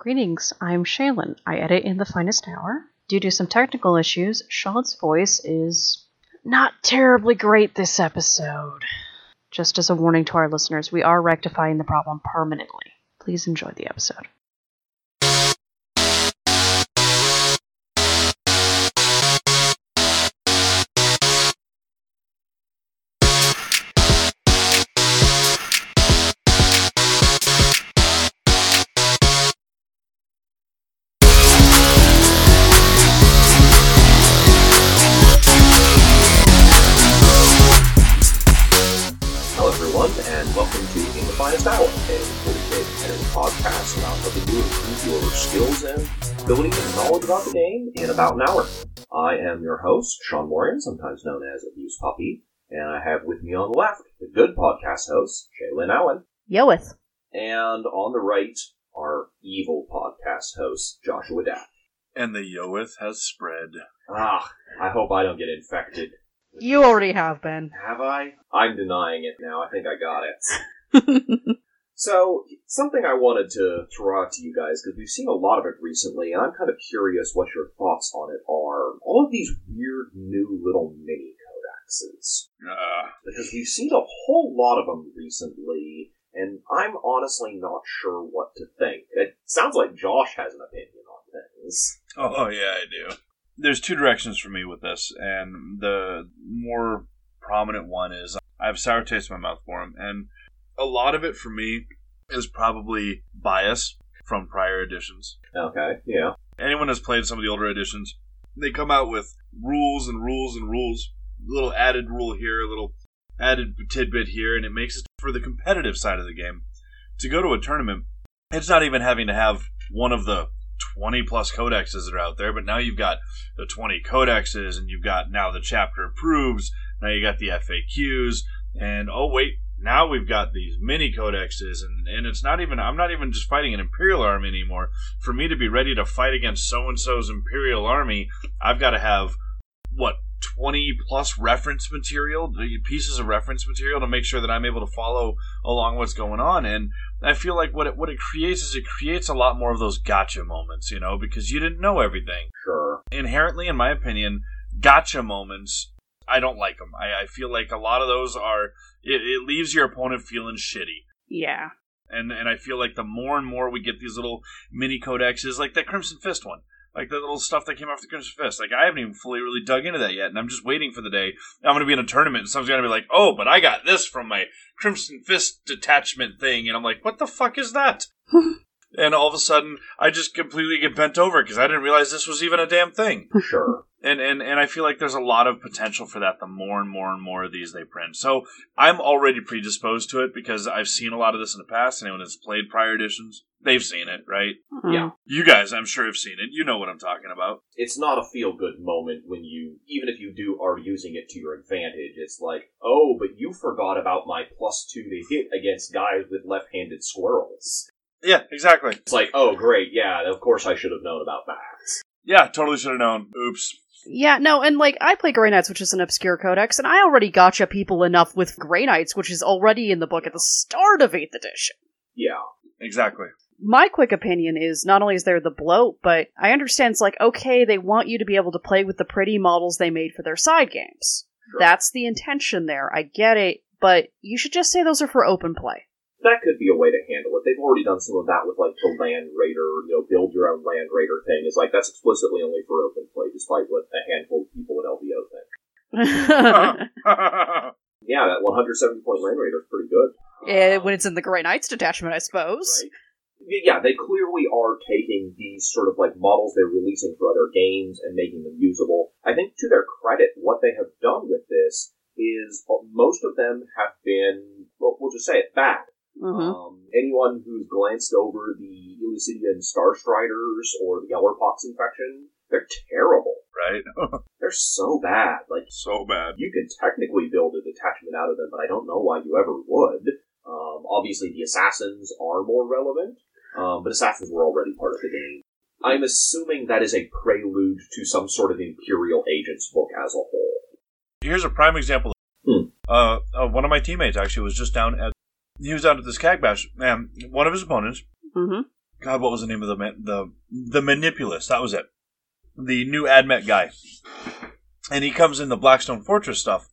Greetings, I'm Shaylin. I edit in the finest hour. Due to some technical issues, Sean's voice is not terribly great this episode. Just as a warning to our listeners, we are rectifying the problem permanently. Please enjoy the episode. About an hour. I am your host, Sean Morian, sometimes known as Abuse Puppy, and I have with me on the left the good podcast host, Shaylin Allen, Yoeth. and on the right, our evil podcast host, Joshua Dack. And the Yoeth has spread. Ah, I hope I don't get infected. You already have been. Have I? I'm denying it now. I think I got it. So, something I wanted to throw out to you guys, because we've seen a lot of it recently, and I'm kind of curious what your thoughts on it are. All of these weird new little mini codexes. Uh, Because we've seen a whole lot of them recently, and I'm honestly not sure what to think. It sounds like Josh has an opinion on things. oh, yeah, I do. There's two directions for me with this, and the more prominent one is I have sour taste in my mouth for them, and a lot of it for me is probably bias from prior editions. Okay, yeah. Anyone that's played some of the older editions, they come out with rules and rules and rules, a little added rule here, a little added tidbit here, and it makes it for the competitive side of the game. To go to a tournament, it's not even having to have one of the 20 plus codexes that are out there, but now you've got the 20 codexes, and you've got now the chapter approves, now you got the FAQs, and oh, wait, now we've got these mini codexes, and, and it's not even, I'm not even just fighting an Imperial army anymore. For me to be ready to fight against so and so's Imperial army, I've got to have, what, 20 plus reference material, pieces of reference material to make sure that I'm able to follow along what's going on. And I feel like what it, what it creates is it creates a lot more of those gotcha moments, you know, because you didn't know everything. Sure. Inherently, in my opinion, gotcha moments, I don't like them. I, I feel like a lot of those are, it, it leaves your opponent feeling shitty. Yeah. And, and I feel like the more and more we get these little mini codexes, like that Crimson Fist one, like the little stuff that came off the Crimson Fist. Like I haven't even fully really dug into that yet, and I'm just waiting for the day I'm going to be in a tournament and someone's going to be like, "Oh, but I got this from my Crimson Fist detachment thing," and I'm like, "What the fuck is that?" and all of a sudden, I just completely get bent over because I didn't realize this was even a damn thing. Sure. And, and and I feel like there's a lot of potential for that the more and more and more of these they print. So I'm already predisposed to it because I've seen a lot of this in the past. Anyone that's played prior editions, they've seen it, right? Mm-hmm. Yeah. You guys, I'm sure, have seen it. You know what I'm talking about. it's not a feel good moment when you, even if you do are using it to your advantage, it's like, oh, but you forgot about my plus two to hit against guys with left handed squirrels. Yeah, exactly. It's like, oh, great, yeah, of course I should have known about that. Yeah, totally should have known. Oops. Yeah, no, and like I play Grey Knights, which is an obscure codex, and I already gotcha people enough with Grey Knights, which is already in the book at the start of 8th edition. Yeah. Exactly. My quick opinion is not only is there the bloat, but I understand it's like, okay, they want you to be able to play with the pretty models they made for their side games. Sure. That's the intention there. I get it, but you should just say those are for open play. That could be a way to handle it. They've already done some of that with like the Land Raider, you know, build your own Land Raider thing. Is like that's explicitly only for open play, despite what a handful of people at LVO think. Yeah, that 170 point Land Raider is pretty good. Eh, when it's in the Grey Knights detachment, I suppose. right? Yeah, they clearly are taking these sort of like models they're releasing for other games and making them usable. I think to their credit, what they have done with this is uh, most of them have been, well, we'll just say it, bad. Mhm. Um, anyone who's glanced over the Elucidian Star Striders or the Gellerpox infection, they're terrible. right? They're so bad. Like, so bad. you can technically build a detachment out of them, but I don't know why you ever would. Um, obviously, the assassins are more relevant, um, but assassins were already part of the game. I'm assuming that is a prelude to some sort of Imperial Agents book as a whole. Here's a prime example. Hmm. Uh, uh, one of my teammates actually was just down at he was down at this CAG bash, and one of his opponents Mhm. God, what was the name of the man, the the manipulus? That was it. The new AdMech guy, and he comes in the Blackstone Fortress stuff.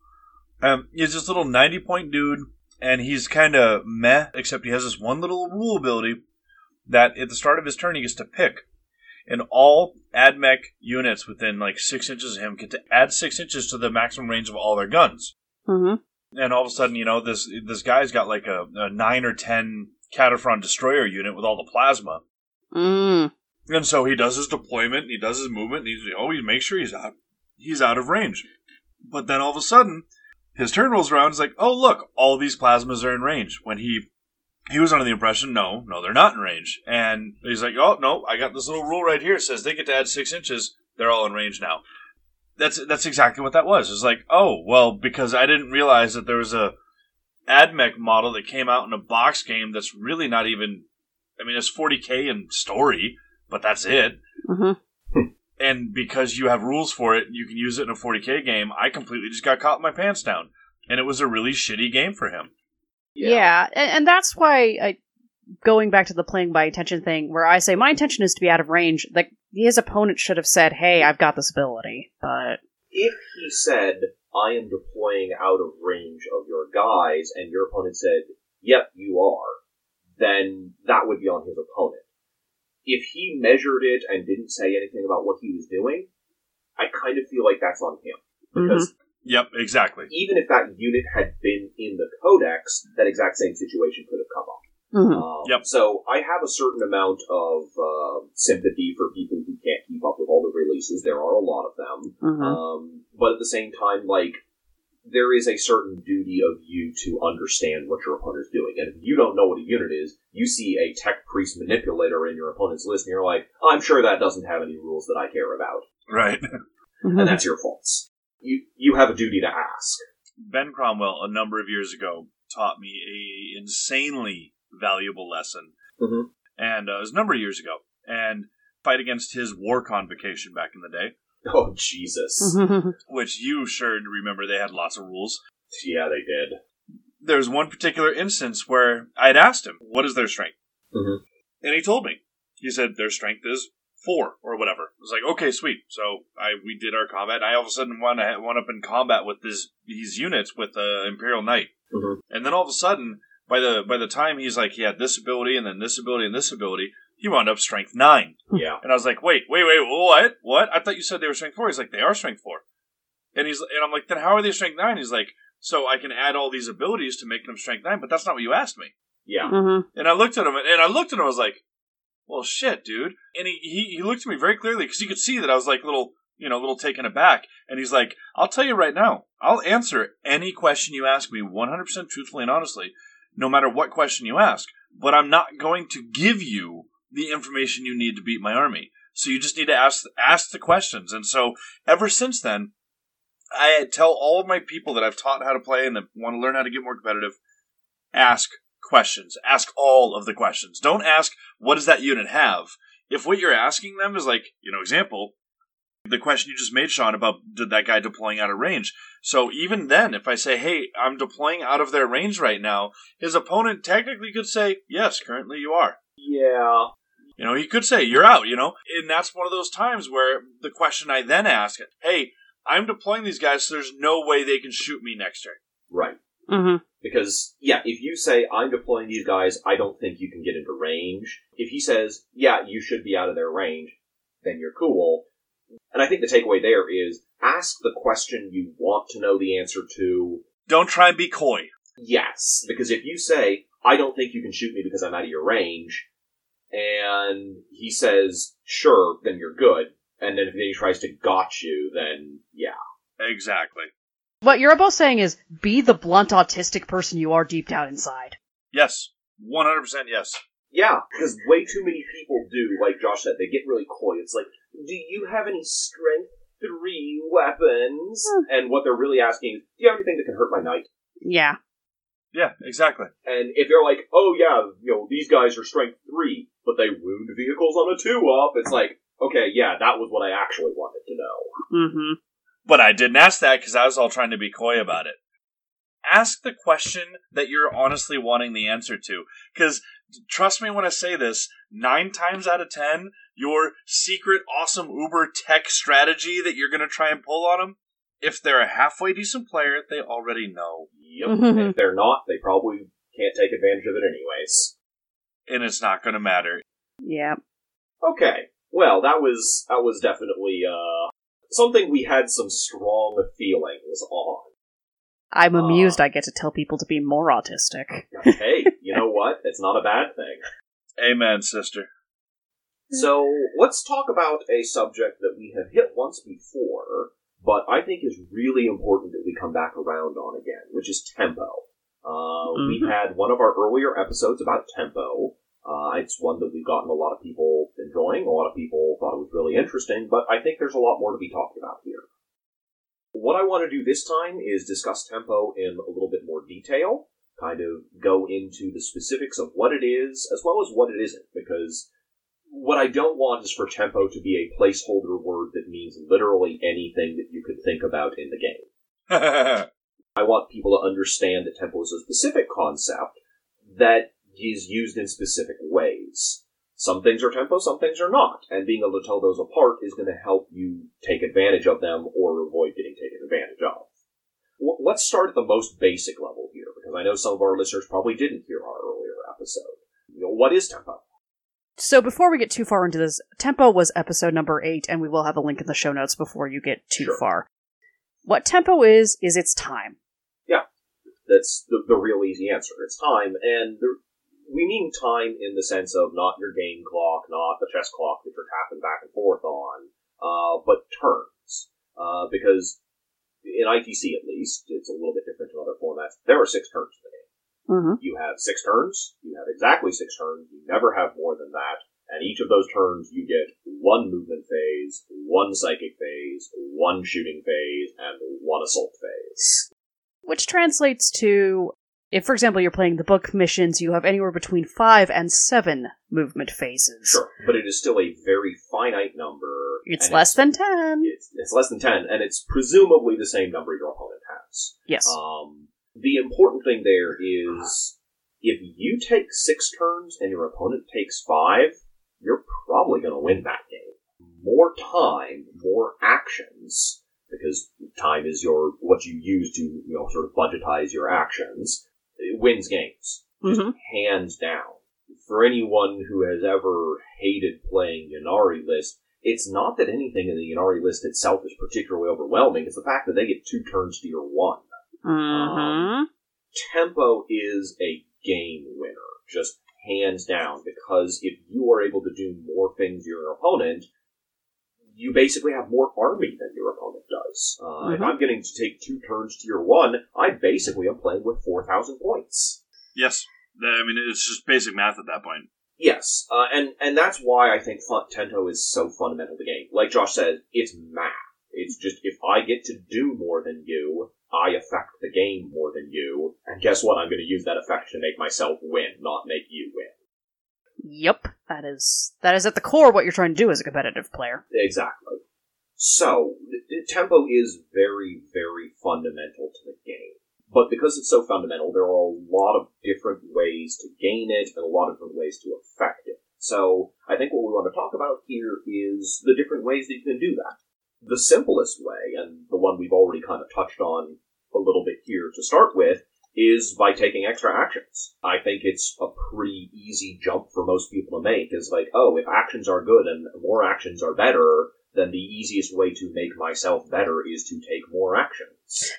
Um, he's this little ninety point dude, and he's kind of meh, except he has this one little rule ability that at the start of his turn he gets to pick, and all AdMech units within like six inches of him get to add six inches to the maximum range of all their guns. Mm-hmm. And all of a sudden, you know, this this guy's got like a, a nine or ten Kataphron destroyer unit with all the plasma. Mm. And so he does his deployment, he does his movement, and he's always makes sure he's out he's out of range. But then all of a sudden, his turn rolls around. he's like, oh look, all these plasmas are in range. When he he was under the impression, no, no, they're not in range. And he's like, oh no, I got this little rule right here. It says they get to add six inches. They're all in range now. That's that's exactly what that was. It's like, oh well, because I didn't realize that there was a AdMech model that came out in a box game that's really not even. I mean, it's 40k in story, but that's it. Mm-hmm. And because you have rules for it, you can use it in a 40k game. I completely just got caught with my pants down, and it was a really shitty game for him. Yeah, and, and that's why I, going back to the playing by intention thing, where I say my intention is to be out of range. Like his opponent should have said, "Hey, I've got this ability," but If he said, I am deploying out of range of your guys, and your opponent said, Yep, you are, then that would be on his opponent. If he measured it and didn't say anything about what he was doing, I kind of feel like that's on him. Mm-hmm. Because Yep, exactly. even if that unit had been in the codex, that exact same situation could have come up. Mhm. Um, Yep. So I have a certain amount of uh, sympathy for people who can't keep up with all the releases. There are a lot of them. Mhm. Um, but at the same time, like, there is a certain duty of you to understand what your opponent's doing. And if you don't know what a unit is, you see a tech priest manipulator in your opponent's list, and you're like, I'm sure that doesn't have any rules that I care about. Right. Mhm. And that's your fault. You, you have a duty to ask. Ben Cromwell, a number of years ago, taught me a insanely valuable lesson, Mhm. and uh, it was a number of years ago. And fight against his war convocation back in the day, Oh, Jesus. Which you sure remember they had lots of rules. Yeah, they did. There was one particular instance where I had asked him, "What is their strength?" Mhm. and he told me. He said their strength is four or whatever. I was like, okay, sweet. So I we did our combat. And I all of a sudden went, went up in combat with this these units with the Imperial Knight, Mhm. and then all of a sudden, by the by the time he's like, he had this ability and then this ability and this ability, he wound up strength nine. Yeah. And I was like, wait, wait, wait, what? What? I thought you said they were strength four. He's like, they are strength four. And he's and I'm like, then how are they strength nine? He's like, so I can add all these abilities to make them strength nine, but that's not what you asked me. Yeah. Mhm. And I looked at him, and I looked at him. I was like, "Well, shit, dude." And he he, he looked at me very clearly because he could see that I was like little, you know, little taken aback. And he's like, "I'll tell you right now, I'll answer any question you ask me, one hundred percent truthfully and honestly, no matter what question you ask. But I'm not going to give you the information you need to beat my army. So you just need to ask ask the questions." And so ever since then. I tell all of my people that I've taught how to play and that want to learn how to get more competitive, ask questions. Ask all of the questions. Don't ask, what does that unit have? If what you're asking them is like, you know, example, the question you just made, Sean, about did that guy deploying out of range. So even then, if I say, hey, I'm deploying out of their range right now, his opponent technically could say, yes, currently you are. Yeah. You know, he could say, you're out, you know? And that's one of those times where the question I then ask, hey, I'm deploying these guys, so there's no way they can shoot me next turn. Right. Mhm. Because, yeah, if you say, I'm deploying these guys, I don't think you can get into range. If he says, yeah, you should be out of their range, then you're cool. And I think the takeaway there is ask the question you want to know the answer to. Don't try and be coy. Yes. Because if you say, I don't think you can shoot me because I'm out of your range, and he says, sure, then you're good. And then if he tries to got you, then yeah. Exactly. What you're both saying is be the blunt autistic person you are deep down inside. Yes. 100% yes. Yeah, because way too many people do, like Josh said, they get really coy. It's like, do you have any strength three weapons? And what they're really asking is, do you have anything that can hurt my knight? Yeah. Yeah, exactly. And if they're like, oh yeah, you know, these guys are strength three, but they wound vehicles on a two up, it's like, okay, yeah, that was what I actually wanted to know. Mm-hmm. But I didn't ask that because I was all trying to be coy about it. Ask the question that you're honestly wanting the answer to. Because trust me when I say this, nine times out of ten, your secret awesome Uber tech strategy that you're going to try and pull on them, if they're a halfway decent player, they already know. Yep. and if they're not, they probably can't take advantage of it anyways. And it's not going to matter. Yeah. Okay. Well, that was that was definitely uh something we had some strong feelings on. I'm Uh. amused I get to tell people to be more autistic. hey, you know what? It's not a bad thing. Amen, sister. So let's talk about a subject that we have hit once before, but I think is really important that we come back around on again, which is tempo. Uh, We Mhm. had one of our earlier episodes about tempo. Uh, it's one that we've gotten a lot of people enjoying. A lot of people thought it was really interesting, but I think there's a lot more to be talked about here. What I want to do this time is discuss tempo in a little bit more detail, kind of go into the specifics of what it is, as well as what it isn't, because what I don't want is for tempo to be a placeholder word that means literally anything that you could think about in the game. I want people to understand that tempo is a specific concept that is used in specific ways. Some things are tempo, some things are not, and being able to tell those apart is going to help you take advantage of them or avoid getting taken advantage of. W- Let's start at the most basic level here, because I know some of our listeners probably didn't hear our earlier episode. You know, what is tempo? So before we get too far into this, Tempo was episode number eight, and we will have a link in the show notes before you get too Sure. far. What Tempo is, is its time. Yeah. That's the, the real easy answer. It's time, and the, we mean time in the sense of not your game clock, not the chess clock that you're tapping back and forth on, uh, but turns. Uh, because in ITC at least, it's a little bit different in other formats. There are six turns in the. Mm-hmm. You have six turns. You have exactly six turns. You never have more than that. And each of those turns, you get one movement phase, one psychic phase, one shooting phase, and one assault phase. Which translates to, if for example you're playing the book missions, you have anywhere between five and seven movement phases. Sure, but it is still a very finite number. It's less than ten. It's, it's less than ten, and it's presumably the same number your opponent has. Yes. Um, the important thing there is if you take six turns and your opponent takes five, you're probably going to win that game. More time, more actions, because time is your what you use to you know sort of budgetize your actions. It wins games hmm hands down. For anyone who has ever hated playing Ynnari list, it's not that anything in the Ynnari list itself is particularly overwhelming, it's the fact that they get two turns to your one. Hmm Tempo is a game winner, just hands down, because if you are able to do more things than your opponent, you basically have more army than your opponent does. Uh, If Mhm. I'm getting to take two turns to your one, I basically am playing with 4,000 points. Yes. I mean, it's just basic math at that point. Yes, uh, and and that's why I think fun- Tempo is so fundamental to the game. Like Josh said, it's math. It's just if I get to do more than you, I affect the game more than you, and guess what? I'm going to use that effect to make myself win, not make you win. Yep. That is that is at the core what you're trying to do as a competitive player. Exactly. So tempo is very, very fundamental to the game. But because it's so fundamental, there are a lot of different ways to gain it and a lot of different ways to affect it. So I think what we want to talk about here is the different ways that you can do that. The simplest way, and the one we've already kind of touched on a little bit here to start with, is by taking extra actions. I think it's a pretty easy jump for most people to make. Is like, oh, if actions are good and more actions are better, then the easiest way to make myself better is to take more actions.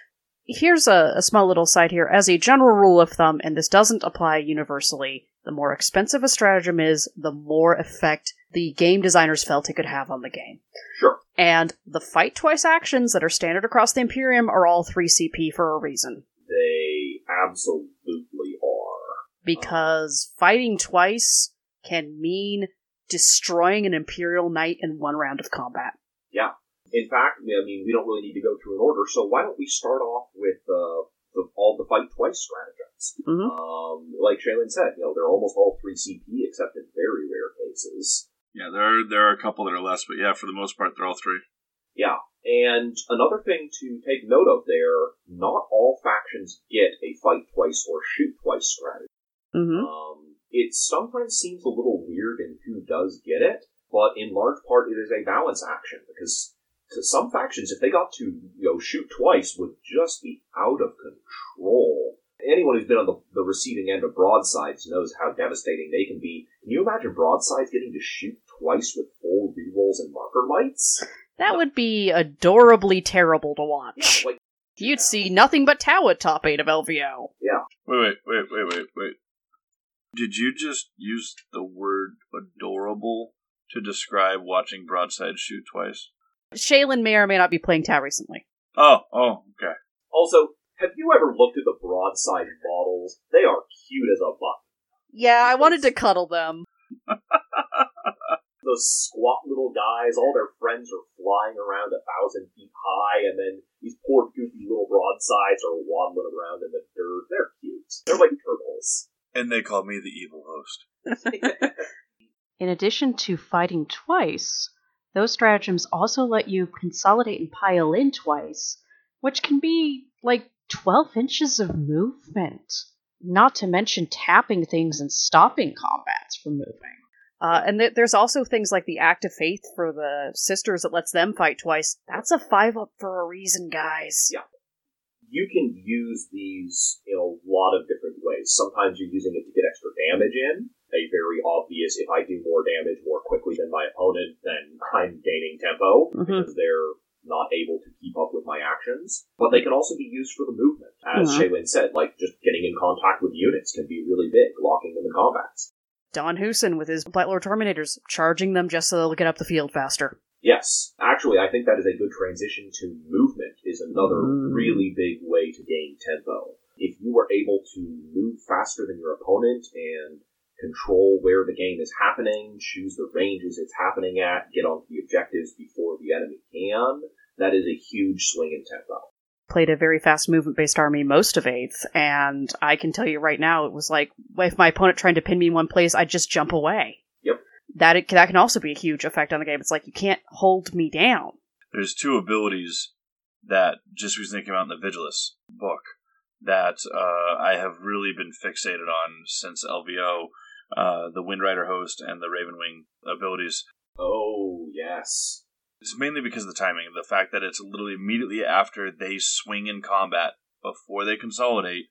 Here's a, a small little side here. As a general rule of thumb, and this doesn't apply universally, the more expensive a stratagem is, the more effect the game designers felt it could have on the game. Sure. And the fight twice actions that are standard across the Imperium are all 3 CP for a reason. They absolutely are. Because fighting twice can mean destroying an Imperial Knight in one round of combat. Yeah. In fact, I mean, we don't really need to go through an order, so why don't we start off with uh, the, all the fight twice stratagems? Mhm. Um, like Shaylin said, you know, they're almost all 3 CP except in very rare cases. Yeah, there are, there are a couple that are less, but yeah, for the most part, they're all three. Yeah. And another thing to take note of there, not all factions get a fight twice or shoot twice strategy. Mm-hmm. Um, It sometimes seems a little weird in who does get it, but in large part it is a balance action because to some factions, if they got to you know shoot twice, would just be out of control. Anyone who's been on the, the receiving end of broadsides knows how devastating they can be. Can you imagine broadsides getting to shoot twice with full rerolls and marker lights? That would be adorably terrible to Yeah, watch. like You'd see nothing but Tau at top 8 of LVO. Yeah. Wait, wait, wait, wait, wait, wait. Did you just use the word adorable to describe watching Broadside shoot twice? Shaylin may or may not be playing Tau recently. Oh, oh, okay. Also, have you ever looked at the broadside models? They are cute as a buck. Yeah, I wanted to cuddle them. Those squat little guys, all their friends are flying around a thousand feet high, and then these poor goofy little broadsides are waddling around in the dirt. They're cute. They're like turtles. And they call me the evil host. In addition to fighting twice, those stratagems also let you consolidate and pile in twice, which can be like 12 inches of movement. Not to mention tapping things and stopping combats from moving. Uh, and th- there's also things like the Act of Faith for the sisters that lets them fight twice. That's a five up for a reason, guys. Yeah. you can use these in a lot of different ways. Sometimes you're using it to get extra damage in. A very obvious, if I do more damage more quickly than my opponent, then I'm gaining tempo Mhm. because they're not able to keep up with my actions. But they can also be used for the movement. As Mhm. Shaylin said, like just getting in contact with units can be really big, locking them in combats. Don Husin with his Blight Lord Terminators, charging them just so they'll get up the field faster. Yes, actually, I think that is a good transition to movement. Is another Mm. really big way to gain tempo. If you are able to move faster than your opponent and control where the game is happening, choose the ranges it's happening at, get onto the objectives before the enemy can, that is a huge swing in tempo. Played a very fast movement based army most of 8th, and I can tell you right now, it was like if my opponent tried to pin me in one place, I'd just jump away. Yep. That, it, that can also be a huge effect on the game. It's like you can't hold me down. There's two abilities that just recently came out in the Vigilus book that uh, I have really been fixated on since LVO. Uh, the Windrider host and the Ravenwing abilities. Oh, yes. It's mainly because of the timing. The fact that it's literally immediately after they swing in combat before they consolidate.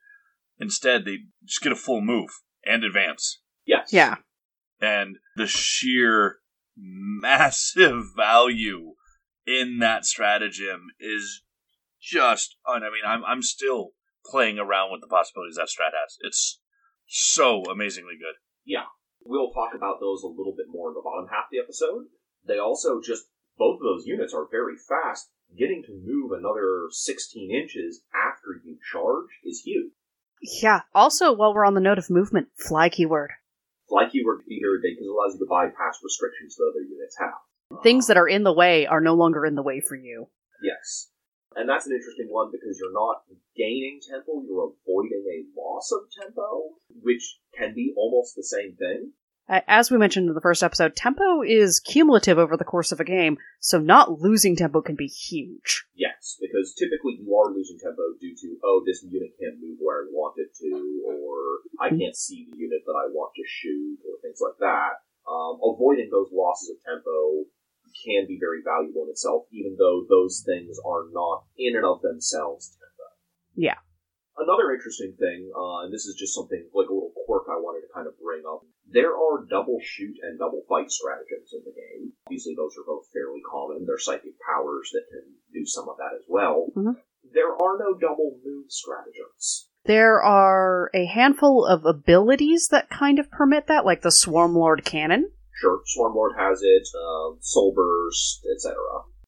Instead, they just get a full move and advance. Yes. Yeah. And the sheer massive value in that stratagem is just. un- I mean, I'm I'm still playing around with the possibilities that strat has. It's so amazingly good. Yeah. We'll talk about those a little bit more in the bottom half of the episode. They also just, both of those units are very fast. Getting to move another 16 inches after you charge is huge. Yeah. Also, while we're on the note of movement, fly keyword. Fly keyword here, because it allows you to bypass restrictions that other units have. Things that are in the way are no longer in the way for you. Yes. And that's an interesting one because you're not gaining tempo, you're avoiding a loss of tempo, which can be almost the same thing. As we mentioned in the first episode, tempo is cumulative over the course of a game, so not losing tempo can be huge. Yes, because typically you are losing tempo due to, oh, this unit can't move where I want it to, or I can't see the unit that I want to shoot, or things like that. Um, avoiding those losses of tempo can be very valuable in itself, even though those things are not in and of themselves tempo. Yeah. Another interesting thing, uh, and this is just something like a little quirk I wanted to kind of bring up. There are double shoot and double fight stratagems in the game. Obviously, those are both fairly common. They're psychic powers that can do some of that as well. Mhm. There are no double move stratagems. There are a handful of abilities that kind of permit that, like the Swarmlord Cannon. Sure, Swarmlord has it, uh, Soul Burst, etc.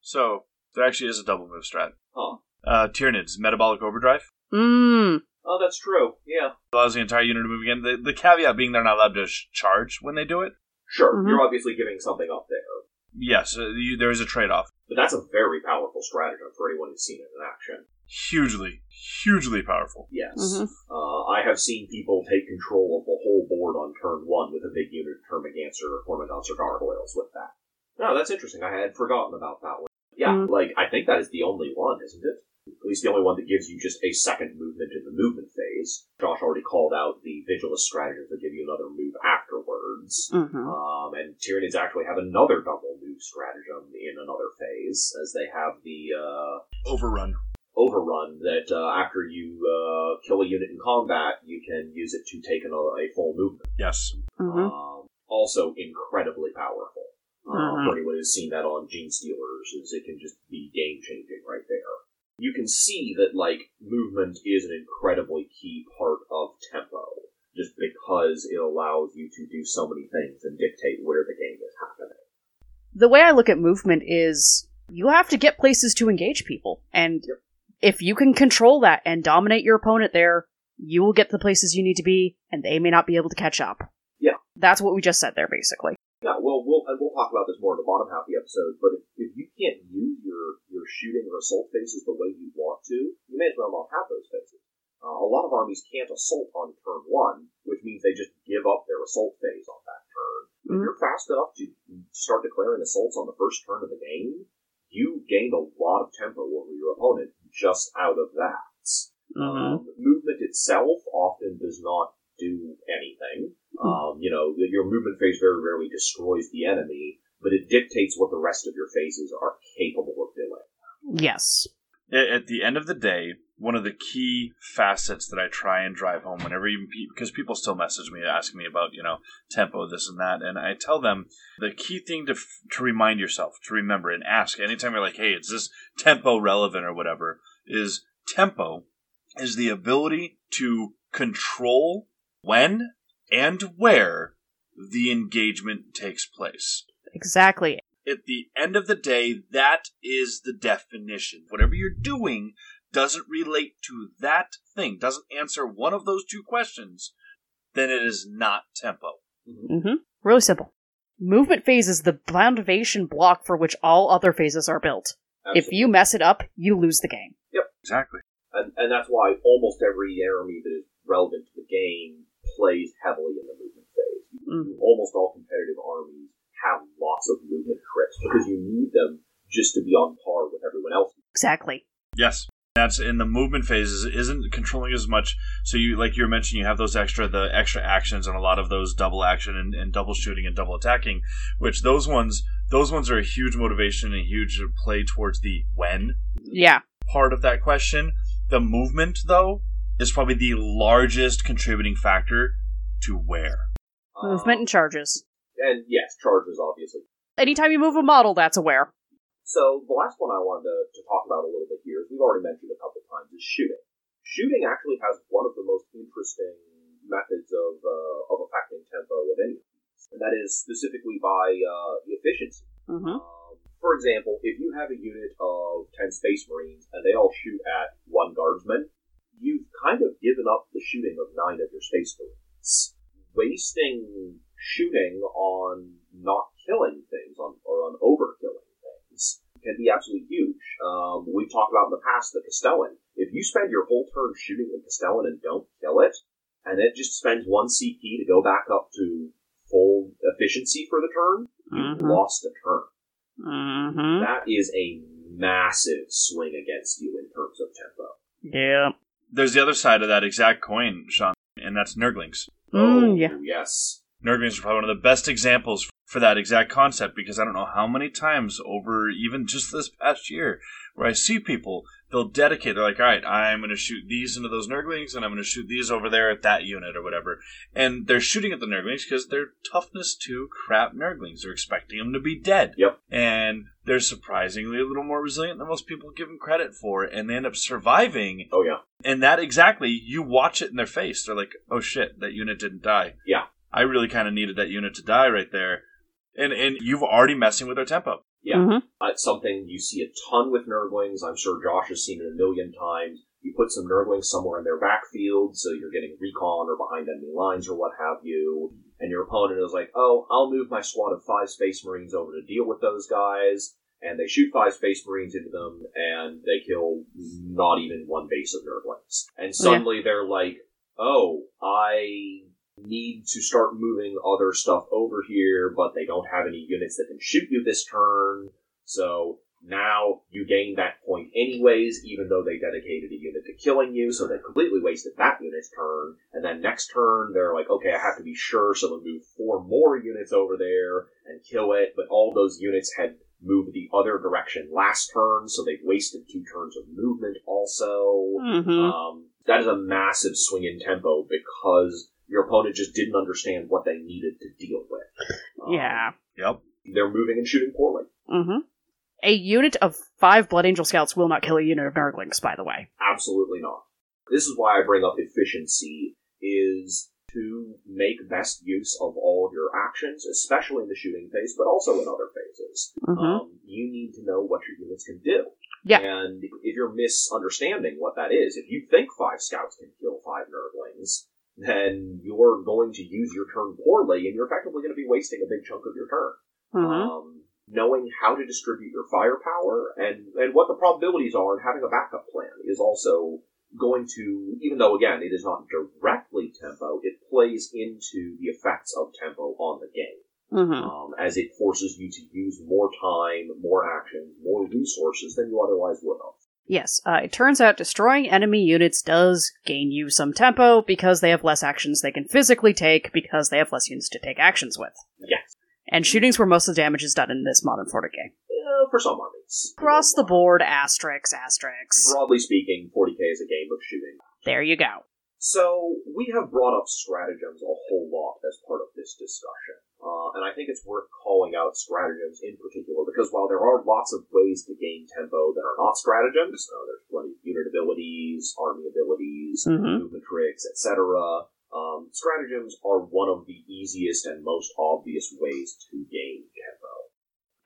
So there actually is a double move strat. Huh. Uh, Tyranids, Metabolic Overdrive. Mmm. Oh, that's true. Yeah. Allows the entire unit to move again. The, the caveat being they're not allowed to sh- charge when they do it. Sure, Mhm. you're obviously giving something up there. Yes, uh, you, there is a trade off. But that's a very powerful stratagem for anyone who's seen it in action. Hugely, hugely powerful. Yes. Mhm. Uh, I have seen people take control of the whole board on turn one with a big unit of Termagancer or Hormagaunts or Gargoyles with that. No, that's interesting. I had forgotten about that one. Yeah, Mm. like, I think that is the only one, isn't it? At least the only one that gives you just a second movement in the movement phase. phase. Josh already called out the Vigilus strategies that give you another move afterwards. Mm-hmm. Um, and Tyranids actually have another double move stratagem in another phase, as they have the uh, Overrun. overrun that uh, after you uh, kill a unit in combat, you can use it to take an, a full movement. Yes. Mm-hmm. Um, also incredibly powerful. Uh, Mhm. For anyone who's seen that on Genestealers, is it can just be game changing right there. You can see that like movement is an incredibly key part of tempo, just because it allows you to do so many things and dictate where the game is happening. the way I look at movement is you have to get places to engage people. And Yep. if you can control that and dominate your opponent there, you will get the places you need to be, and they may not be able to catch up. Yeah. That's what we just said there, basically. Yeah, well, we'll and we'll talk about this more in the bottom half of the episode. But if, if you can't use your shooting or assault phases the way you want to, you may as well not have those phases. Uh, a lot of armies can't assault on turn one, which means they just give up their assault phase on that turn. If Mhm. you're fast enough to start declaring assaults on the first turn of the game, you gained a lot of tempo over your opponent just out of that. Um, movement itself often does not do anything. Um, you know, your movement phase very rarely destroys the enemy, but it dictates what the rest of your phases are capable of doing. Yes. At the end of the day, one of the key facets that I try and drive home whenever even because people still message me asking me about you know tempo this and that, and I tell them the key thing to f- to remind yourself to remember and ask anytime you're like, hey, is this tempo relevant or whatever? Is tempo is the ability to control when and where the engagement takes place Exactly. At the end of the day, that is the definition. Whatever you're doing doesn't relate to that thing, doesn't answer one of those two questions, then it is not tempo. Mm-hmm. Really simple. Movement phase is the foundation block for which all other phases are built. If you mess it up, you lose the game. Yep, exactly. and, and that's why almost every army that is relevant to the game plays heavily in the movement phase. Mm. Almost all competitive armies have lots of movement crits because you need them just to be on par with everyone else. Exactly. Yes. That's in the movement phases isn't controlling as much. So you like you were mentioning, you have those extra the extra actions and a lot of those double action and, and double shooting and double attacking, which those ones those ones are a huge motivation and a huge play towards the when Yeah. part of that question. The movement, though, is probably the largest contributing factor to where. Movement Um, and charges. And yes, charges obviously. Anytime you move a model, that's aware. So the last one I wanted to, to talk about a little bit here, is we've already mentioned a couple times, is shooting. Shooting actually has one of the most interesting methods of uh, of affecting tempo of any, and that is specifically by uh, efficiency. Mm-hmm. Um, for example, if you have a unit of 10 Space Marines and they all shoot at one guardsman, you've kind of given up the shooting of nine of your Space Marines. Wasting shooting on not killing things on, or on overkilling things can be absolutely huge. Um, we've talked about in the past the Castellan. If you spend your whole turn shooting the Castellan and don't kill it, and it just spends one CP to go back up to full efficiency for the turn, you've Mhm. lost a turn. Mm-hmm. That is a massive swing against you in terms of tempo. Yeah. There's the other side of that exact coin, Sean, and that's Nurglings. Mm, oh, yeah. yes. Nurglings are probably one of the best examples for that exact concept because I don't know how many times over even just this past year where I see people they'll dedicate they're like all right I'm going to shoot these into those Nurglings and I'm going to shoot these over there at that unit or whatever and they're shooting at the Nurglings because they're toughness two crap Nurglings they're expecting them to be dead Yep. and they're surprisingly a little more resilient than most people give them credit for and they end up surviving Oh, yeah. and that exactly, you watch it in their face. They're like, "Oh shit, that unit didn't die." Yeah. I really kind of needed that unit to die right there, and and you've already messing with their tempo. Yeah. Mhm. Uh, It's something you see a ton with Nurglings. I'm sure Josh has seen it a million times. You put some Nurglings somewhere in their backfield, so you're getting recon or behind enemy lines or what have you, and your opponent is like, oh, I'll move my squad of five Space Marines over to deal with those guys, and they shoot five Space Marines into them, and they kill not even one base of Nurglings. And suddenly they're like, oh, I need to start moving other stuff over here, but they don't have any units that can shoot you this turn. So Now you gain that point anyways, even though they dedicated a unit to killing you, so they completely wasted that unit's turn. And then next turn, they're like, okay, I have to be sure, so they move four more units over there and kill it. But all those units had moved the other direction last turn, so they've wasted two turns of movement also. Mm-hmm. Um, that is a massive swing in tempo because your opponent just didn't understand what they needed to deal with. Um, yeah. Yep. They're moving and shooting poorly. Mm-hmm. A unit of five Blood Angel Scouts will not kill a unit of Nurglings, by the way. Absolutely not. This is why I bring up efficiency is to make best use of all of your actions, especially in the shooting phase, but also in other phases. Mm-hmm. Um, you need to know what your units can do. Yeah. And if you're misunderstanding what that is, if you think five scouts can kill five Nurglings, then you're going to use your turn poorly, and you're effectively going to be wasting a big chunk of your turn. mm-hmm. Um, knowing how to distribute your firepower and, and what the probabilities are and having a backup plan is also going to, even though again it is not directly tempo, it plays into the effects of tempo on the game. Mm-hmm. Um, as it forces you to use more time, more actions, more resources than you otherwise would have. Yes, uh, it turns out destroying enemy units does gain you some tempo because they have less actions they can physically take because they have less units to take actions with. Yes. And shooting's where most of the damage is done in this modern 40k. Uh, for some armies. Across the board, asterisks, asterisks. Broadly speaking, 40k is a game of shooting. There you go. So, we have brought up stratagems a whole lot as part of this discussion. Uh, and I think it's worth calling out stratagems in particular because while there are lots of ways to gain tempo that are not stratagems, uh, there's plenty of unit abilities, army abilities, Mhm. movement tricks, etc. Um, stratagems are one of the easiest and most obvious ways to gain.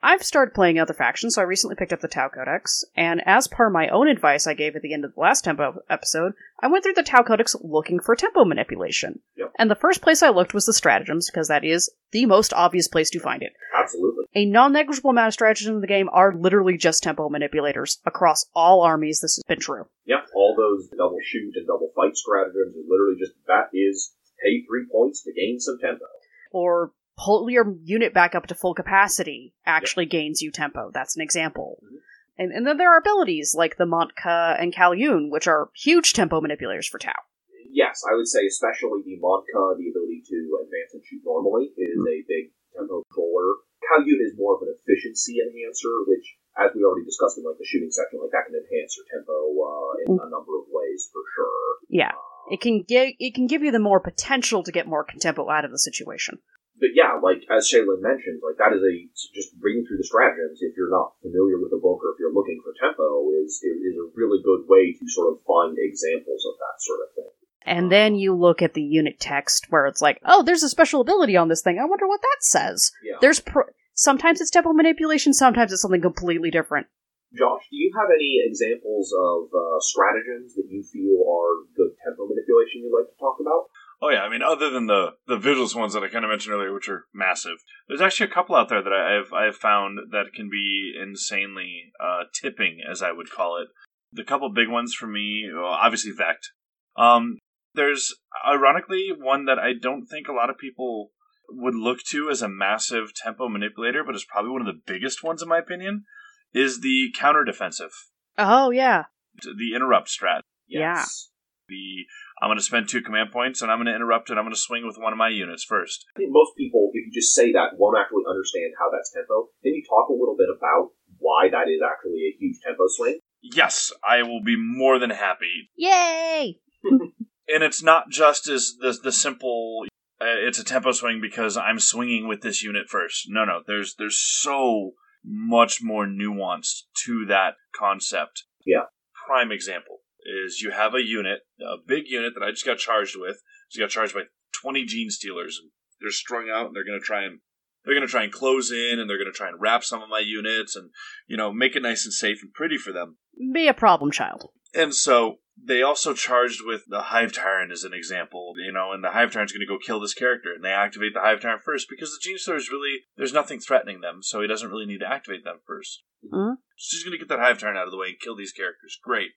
I've started playing other factions, so I recently picked up the Tau Codex, and as per my own advice I gave at the end of the last Tempo episode, I went through the Tau Codex looking for tempo manipulation. Yep. And the first place I looked was the stratagems, because that is the most obvious place to find it. Absolutely. A non negligible amount of stratagems in the game are literally just tempo manipulators. Across all armies, this has been true. Yep, all those double shoot and double fight stratagems are literally just that is pay three points to gain some tempo. Or pull your unit back up to full capacity actually gains you tempo. That's an example. Mhm. And, and then there are abilities like the Montka and Kauyon, which are huge tempo manipulators for Tau. Yes, I would say especially the Montka, the ability to advance and shoot normally, is a big tempo controller. Kauyon is more of an efficiency enhancer, which, as we already discussed in like the shooting section, like that can enhance your tempo uh, in a number of ways for sure. Yeah. Uh, It can give it can give you the more potential to get more tempo out of the situation. But yeah, like as Shaylin mentioned, like that is a just reading through the stratagems. If you're not familiar with the book or if you're looking for tempo, is is a really good way to sort of find examples of that sort of thing. And then you look at the unit text where it's like, oh, there's a special ability on this thing. I wonder what that says. Yeah. There's pro- sometimes it's tempo manipulation, sometimes it's something completely different. Josh, do you have any examples of uh, stratagems that you feel are good tempo manipulation you'd like to talk about? Oh yeah, I mean, other than the the Vigilus ones that I kind of mentioned earlier, which are massive, there's actually a couple out there that I- I've I've found that can be insanely uh, tipping, as I would call it. The couple big ones for me, well, obviously Vect. Um, there's ironically one that I don't think a lot of people would look to as a massive tempo manipulator, but is probably one of the biggest ones in my opinion. Is the counter offensive, Oh yeah. the interrupt strat. Yeah. The I'm going to spend two command points and I'm going to interrupt and I'm going to swing with one of my units first. I think most people, if you just say that, won't actually understand how that's tempo. Can you talk a little bit about why that is actually a huge tempo swing. Yes, I will be more than happy. Yay! And it's not just as the the simple. Uh, it's a tempo swing because I'm swinging with this unit first. No, no. There's there's so much more nuance to that concept. Yeah. Prime example is you have a unit, a big unit that I just got charged with. Just got charged by 20 genestealers. And they're strung out, and they're going to try and they're going to try and close in, and they're going to try and wrap some of my units, and you know make it nice and safe and pretty for them. Be a problem child. And so they also charged with the Hive Tyrant as an example, you know, and the Hive Tyrant's going to go kill this character, and they activate the Hive Tyrant first because the Genestealer is really there's nothing threatening them, so he doesn't really need to activate them 1st Mhm. So he's going to get that Hive Tyrant out of the way and kill these characters. Great.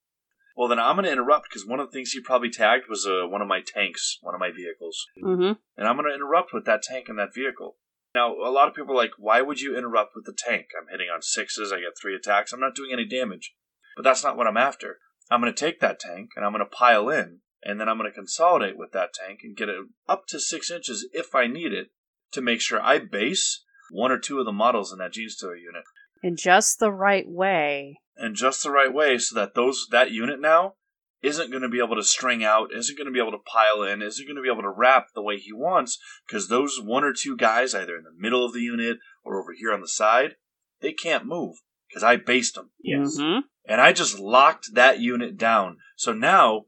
Well, then I'm going to interrupt because one of the things he probably tagged was uh, one of my tanks, one of my vehicles, Mm-hmm. and I'm going to interrupt with that tank and that vehicle. Now, a lot of people are like, why would you interrupt with the tank? I'm hitting on sixes, I get three attacks, I'm not doing any damage. But that's not what I'm after. I'm going to take that tank and I'm going to pile in, and then I'm going to consolidate with that tank and get it up to six inches if I need it to make sure I base one or two of the models in that Genestealer unit In just the right way. In just the right way so that those that unit now isn't going to be able to string out, isn't going to be able to pile in, isn't going to be able to wrap the way he wants because those one or two guys either in the middle of the unit or over here on the side, they can't move because I based them. Yes. Mhm. And I just locked that unit down. So now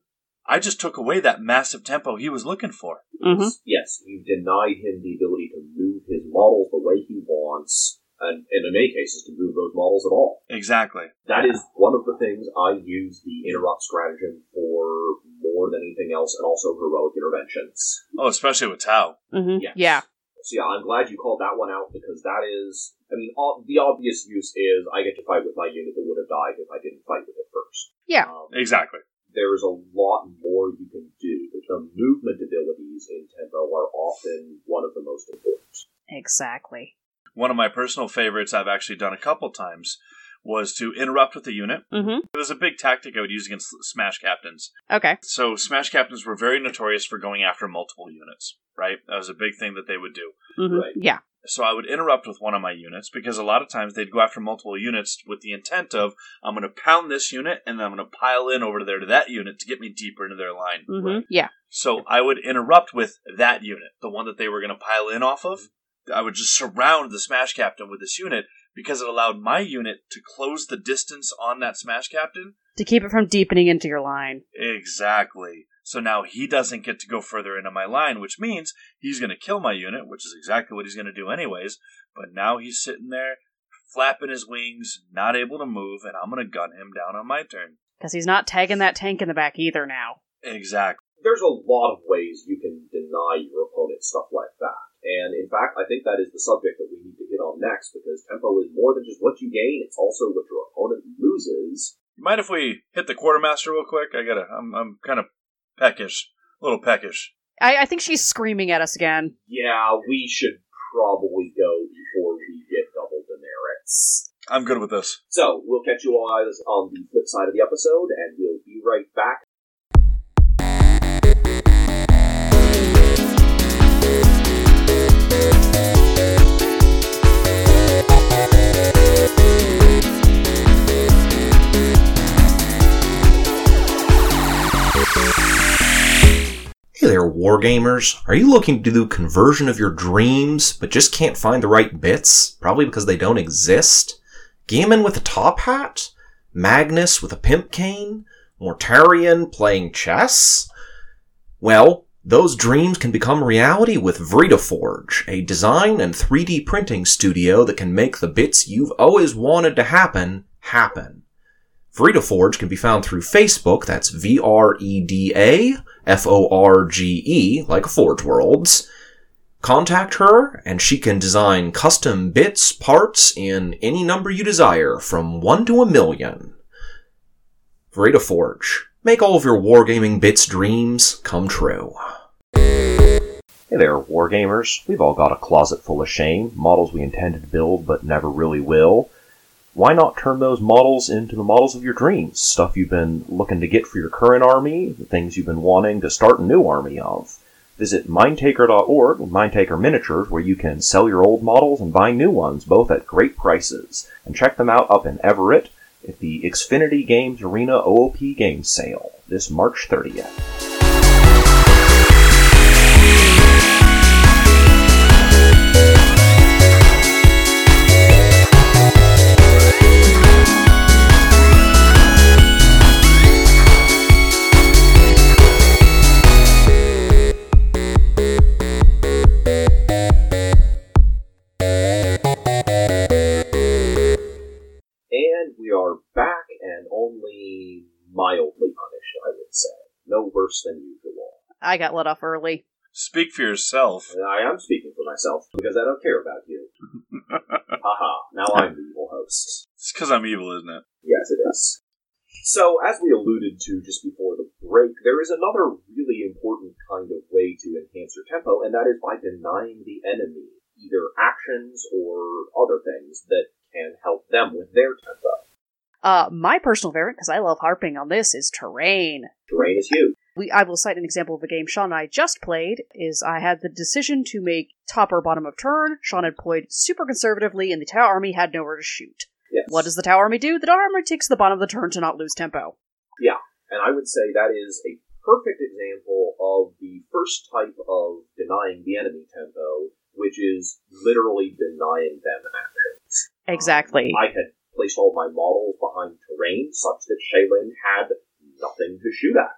I just took away that massive tempo he was looking for. Mhm. Yes, you denied him the ability to move his models the way he wants, and, and in many cases to move those models at all. Exactly. That is one of the things I use the interrupt stratagem for more than anything else, and also heroic interventions. Oh, especially with Tau. Mhm. Yes. Yeah. So yeah, I'm glad you called that one out because that is, I mean, all, the obvious use is I get to fight with my unit that would have died if I didn't fight with it first. Yeah. Um, Exactly. there's a lot more you can do. The movement abilities in Tempo are often one of the most important. Exactly. One of my personal favorites I've actually done a couple times was to interrupt with the unit. Mhm. It was a big tactic I would use against Smash Captains. Okay. So Smash Captains were very notorious for going after multiple units, right? That was a big thing that they would do. Mhm. Right. Yeah. So I would interrupt with one of my units because a lot of times they'd go after multiple units with the intent of I'm going to pound this unit and then I'm going to pile in over there to that unit to get me deeper into their line. Mhm. Yeah. So I would interrupt with that unit, the one that they were going to pile in off of. I would just surround the Smash Captain with this unit because it allowed my unit to close the distance on that Smash Captain. To keep it from deepening into your line. Exactly. So now he doesn't get to go further into my line, which means he's going to kill my unit, which is exactly what he's going to do anyways. But now he's sitting there, flapping his wings, not able to move, and I'm going to gun him down on my turn. Because he's not tagging that tank in the back either now. Exactly. There's a lot of ways you can deny your opponent stuff like that. And in fact, I think that is the subject that we need to hit on next because tempo is more than just what you gain, it's also what your opponent loses. You mind if we hit the quartermaster real quick? I gotta. I'm I'm kind of peckish, a little peckish. I, I think she's screaming at us again. Yeah, we should probably go before we get double demerits. I'm good with this. So, we'll catch you all guys on the flip side of the episode, and we'll be right back. Hey there, wargamers. Are you looking to do conversion of your dreams, but just can't find the right bits? Probably because they don't exist? Gammon with a top hat? Magnus with a pimp cane? Mortarion playing chess? Well, those dreams can become reality with VredaForge, a design and 3D printing studio that can make the bits you've always wanted to happen, happen. VredaForge can be found through Facebook, that's V R E D A F O R G E, like Forge Worlds. Contact her, and she can design custom bits, parts in any number you desire, from 1 to a million. VredaForge. Make all of your wargaming bits dreams come true. Hey there, wargamers. We've all got a closet full of shame, models we intended to build but never really will. Why not turn those models into the models of your dreams? Stuff you've been looking to get for your current army, the things you've been wanting to start a new army of. Visit mindtaker.org Mindtaker Miniatures where you can sell your old models and buy new ones, both at great prices. And check them out up in Everett at the Xfinity Games Arena OOP Games Sale this March 30th. Mildly punished, I would say. No worse than usual. I got let off early. Speak for yourself. And I am speaking for myself because I don't care about you. Haha, now I'm the evil host. It's because I'm evil, isn't it? Yes, it is. So, as we alluded to just before the break, there is another really important kind of way to enhance your tempo, and that is by denying the enemy either actions or other things that can help them with their tempo. Uh, my personal favorite, because I love harping on this, is terrain. Terrain is huge. We, I will cite an example of a game Sean and I just played. Is I had the decision to make top or bottom of turn. Sean had played super conservatively, and the Tau army had nowhere to shoot. Yes. What does the Tau army do? The Tau army takes the bottom of the turn to not lose tempo. Yeah, and I would say that is a perfect example of the first type of denying the enemy tempo, which is literally denying them actions. Exactly. I had placed all my models behind terrain such that Shaylin had nothing to shoot at.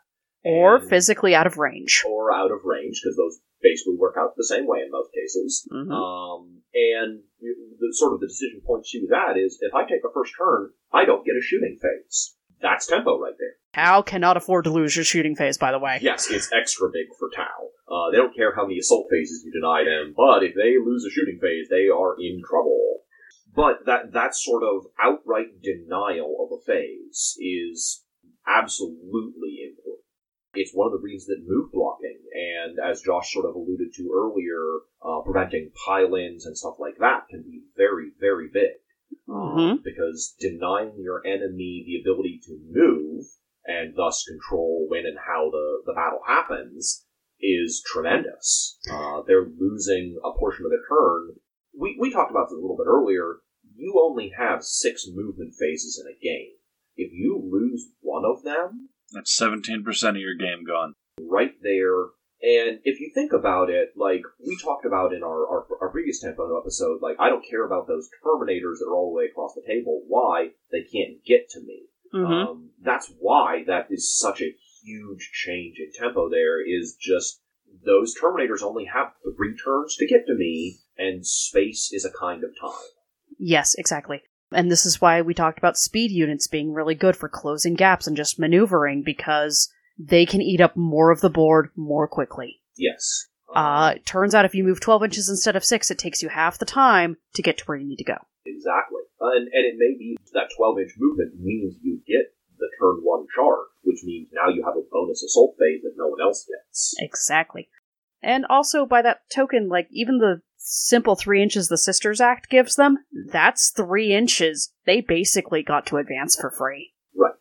or And- physically out of range. Or out of range, because those basically work out the same way in most cases. Mhm. Um, and the sort of the decision point she was at is if I take a first turn, I don't get a shooting phase. That's tempo right there. Tau cannot afford to lose your shooting phase, by the way. Yes, it's extra big for Tau. Uh, they don't care how many assault phases you deny them, but if they lose a shooting phase, they are in trouble. But that that sort of outright denial of a phase is absolutely important. It's one of the reasons that move blocking, and as Josh sort of alluded to earlier, uh, preventing pile-ins and stuff like that can be very, very big. Mhm. Because denying your enemy the ability to move and thus control when and how the, the battle happens is tremendous. Uh, they're losing a portion of their turn. We, we talked about this a little bit earlier. You only have six movement phases in a game. If you lose one of them, That's 17% of your game gone. right there. And if you think about it, like we talked about in our, our, our previous tempo episode, like I don't care about those Terminators that are all the way across the table. Why? They can't get to me. Mhm. Um, that's why that is such a huge change in tempo. There is just those Terminators only have three turns to get to me, and space is a kind of time. Yes, exactly. And this is why we talked about speed units being really good for closing gaps and just maneuvering because they can eat up more of the board more quickly. Yes. Uh, it turns out if you move 12 inches instead of 6, it takes you half the time to get to where you need to go. Exactly. Uh, and, and it may be that 12 inch movement means you get the turn one charge, which means now you have a bonus assault phase that no one else gets. Exactly. And also, by that token, like, even the simple three inches the Sisters Act gives them, that's three inches they basically got to advance for free. Right.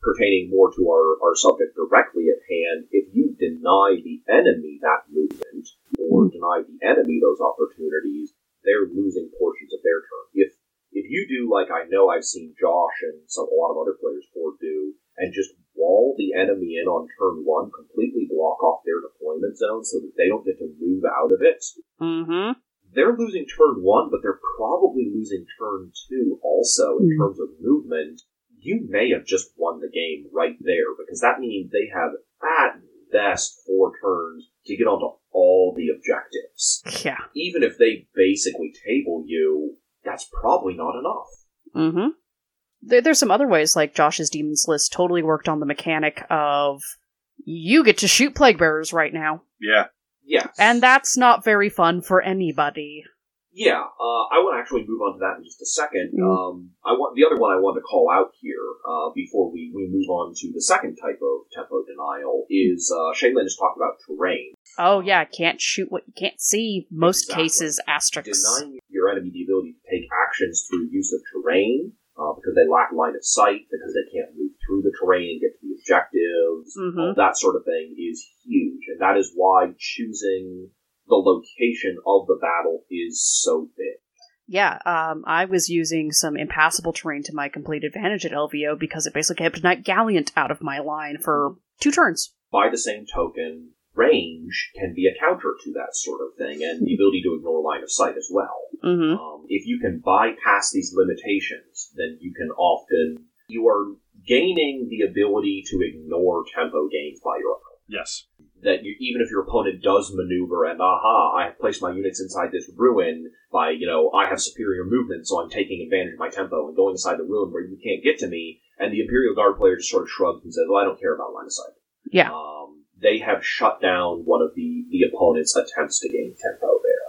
Pertaining more to our, our subject directly at hand, if you deny the enemy that movement, or deny the enemy those opportunities, they're losing portions of their turn. If if you do like I know I've seen Josh and some a lot of other players for do, and just wall the enemy in on turn one, completely block off their deployment zone so that they don't get to move out of it, Mm-hmm. they're losing turn one, but they're probably losing turn two also in Mm. terms of movement. You may have just won the game right there because that means they have at best four turns to get onto all the objectives. Yeah. Even if they basically table you, that's probably not enough. Mm-hmm. There, there's some other ways, like Josh's Demons list totally worked on the mechanic of you get to shoot plague bearers right now, Yeah. Yes. and that's not very fun for anybody. Yeah, uh, I want to actually move on to that in just a second. Mm. Um, I want the other one I want to call out here uh, before we, we move on to the second type of tempo denial is uh, Shaylin has talked about terrain, Oh yeah, can't shoot what you can't see. Most Exactly. cases, asterisks. denying your enemy the ability to take actions through use of terrain uh, because they lack line of sight, because they can't move through the terrain and get to the objectives, Mhm. all that sort of thing is huge, and that is why choosing the location of the battle is so big. Yeah, um, I was using some impassable terrain to my complete advantage at LVO because it basically kept Knight Gallant out of my line for two turns. by the same token, range can be a counter to that sort of thing, and the ability to ignore line of sight as well. Mm-hmm. Um, if you can bypass these limitations, then you can often you are gaining the ability to ignore tempo gains by your opponent. Yes. That you, even if your opponent does maneuver and aha, I have placed my units inside this ruin by you know I have superior movement, so I'm taking advantage of my tempo and going inside the ruin where you can't get to me, and the Imperial Guard player just sort of shrugs and says, "Well, I don't care about line of sight." Yeah. Um, they have shut down one of the, the opponent's attempts to gain tempo there.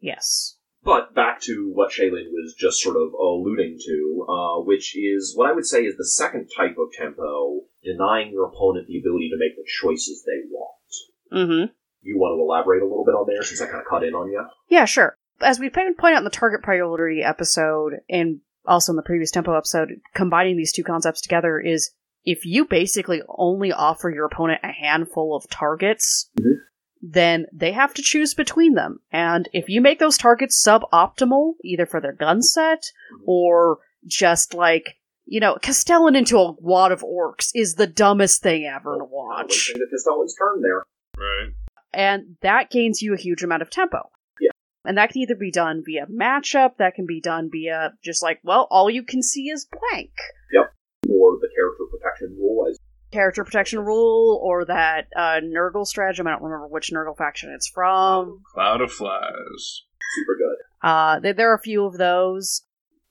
Yes. But back to what Shaylin was just sort of alluding to, uh, which is what I would say is the second type of tempo, denying your opponent the ability to make the choices they want. Mm-hmm. You want to elaborate a little bit on there since I kind of cut in on you? Yeah, sure. as we point out in the target priority episode and also in the previous tempo episode, combining these two concepts together is if you basically only offer your opponent a handful of targets, Mhm. Then they have to choose between them. And if you make those targets suboptimal, either for their gun set or just like, you know, Castellan into a wad of orcs is the dumbest thing ever to watch. The Castellan's turn there. Right. And that gains you a huge amount of tempo. Yeah. And that can either be done via matchup, that can be done via just like, well, all you can see is blank. Yep. Or the character protection rule as character protection rule or that uh, Nurgle stratagem. I don't remember which Nurgle faction it's from. Cloud of flies. super good. Uh, there, there are a few of those.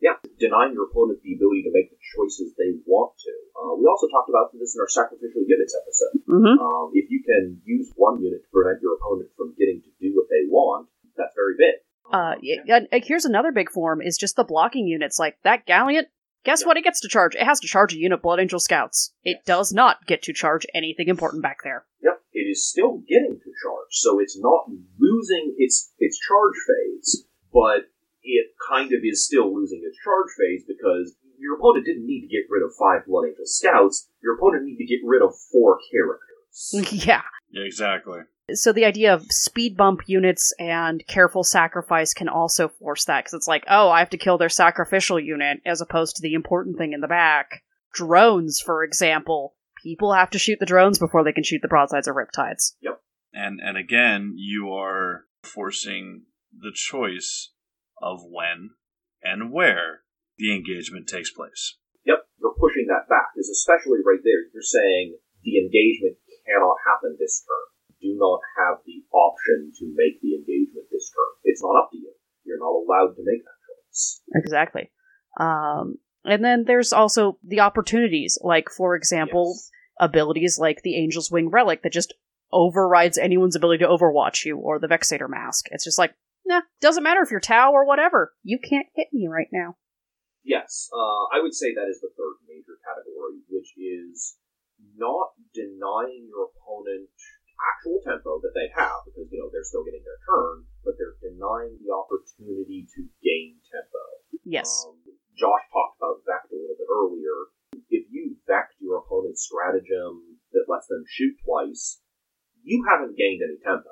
Yeah, denying your opponent the ability to make the choices they want to. Uh, we also talked about this in our sacrificial units episode. Mm-hmm. Um, if you can use one unit to prevent your opponent from getting to do what they want, that's very big. Uh, Um, y- and, here's another big form: is just the blocking units. Like that Gallant. Guess Yeah. what? It gets to charge. It has to charge a unit Blood Angel Scouts. It Yes. does not get to charge anything important back there. Yep, it is still getting to charge, so it's not losing its its charge phase, but it kind of is still losing its charge phase because your opponent didn't need to get rid of five Blood Angel Scouts. Your opponent needed to get rid of four characters. yeah. Yeah, exactly. So the idea of speed bump units and careful sacrifice can also force that because it's like, oh, I have to kill their sacrificial unit as opposed to the important thing in the back. Drones, for example, people have to shoot the drones before they can shoot the broadsides or riptides. Yep. And and again, you are forcing the choice of when and where the engagement takes place. Yep, you're pushing that back, because especially right there, you're saying the engagement cannot happen this turn. Do not have the option to make the engagement this turn. It's not up to you. You're not allowed to make that choice. Exactly. Um, and then there's also the opportunities, like for example, Yes. abilities like the Angel's Wing Relic that just overrides anyone's ability to overwatch you, or the Vexator Mask. It's just like, nah, doesn't matter if you're Tau or whatever. You can't hit me right now. Yes, uh, I would say that is the third major category, which is not denying your opponent actual tempo that they have, because, you know, they're still getting their turn, but they're denying the opportunity to gain tempo. Yes. Um, Josh talked about Vect a little bit earlier. If you Vect your opponent's stratagem that lets them shoot twice, you haven't gained any tempo,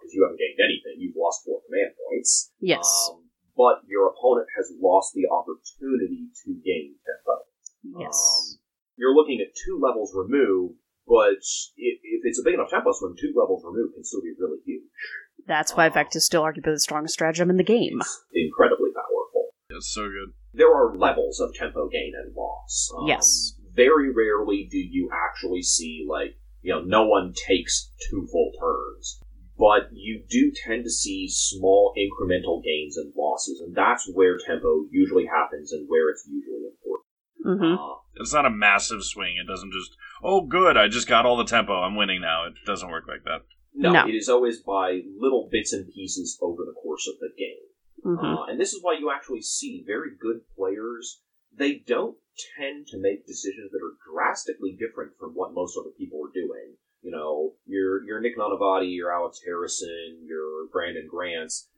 because you haven't gained anything. You've lost four command points. yes. Um, but your opponent has lost the opportunity to gain tempo. yes. Um, you're looking at two levels removed, but if, if it's a big enough tempo swing, two levels removed can still be really huge. That's why uh, Vect is still arguably the strongest stratagem in the game. It's incredibly powerful. It's so good. There are levels of tempo gain and loss. Um, Yes. Very rarely do you actually see, like, you know, no one takes two full turns. But you do tend to see small incremental gains and losses, and that's where tempo usually happens and where it's usually important. hmm Uh, It's not a massive swing. It doesn't just, oh, good, I just got all the tempo. I'm winning now. It doesn't work like that. no, No. it is always by little bits and pieces over the course of the game. hmm Uh, and this is why you actually see very good players. They don't tend to make decisions that are drastically different from what most other people are doing. You know, your your Nick Nanavati, your Alex Harrison, your Brandon Grants.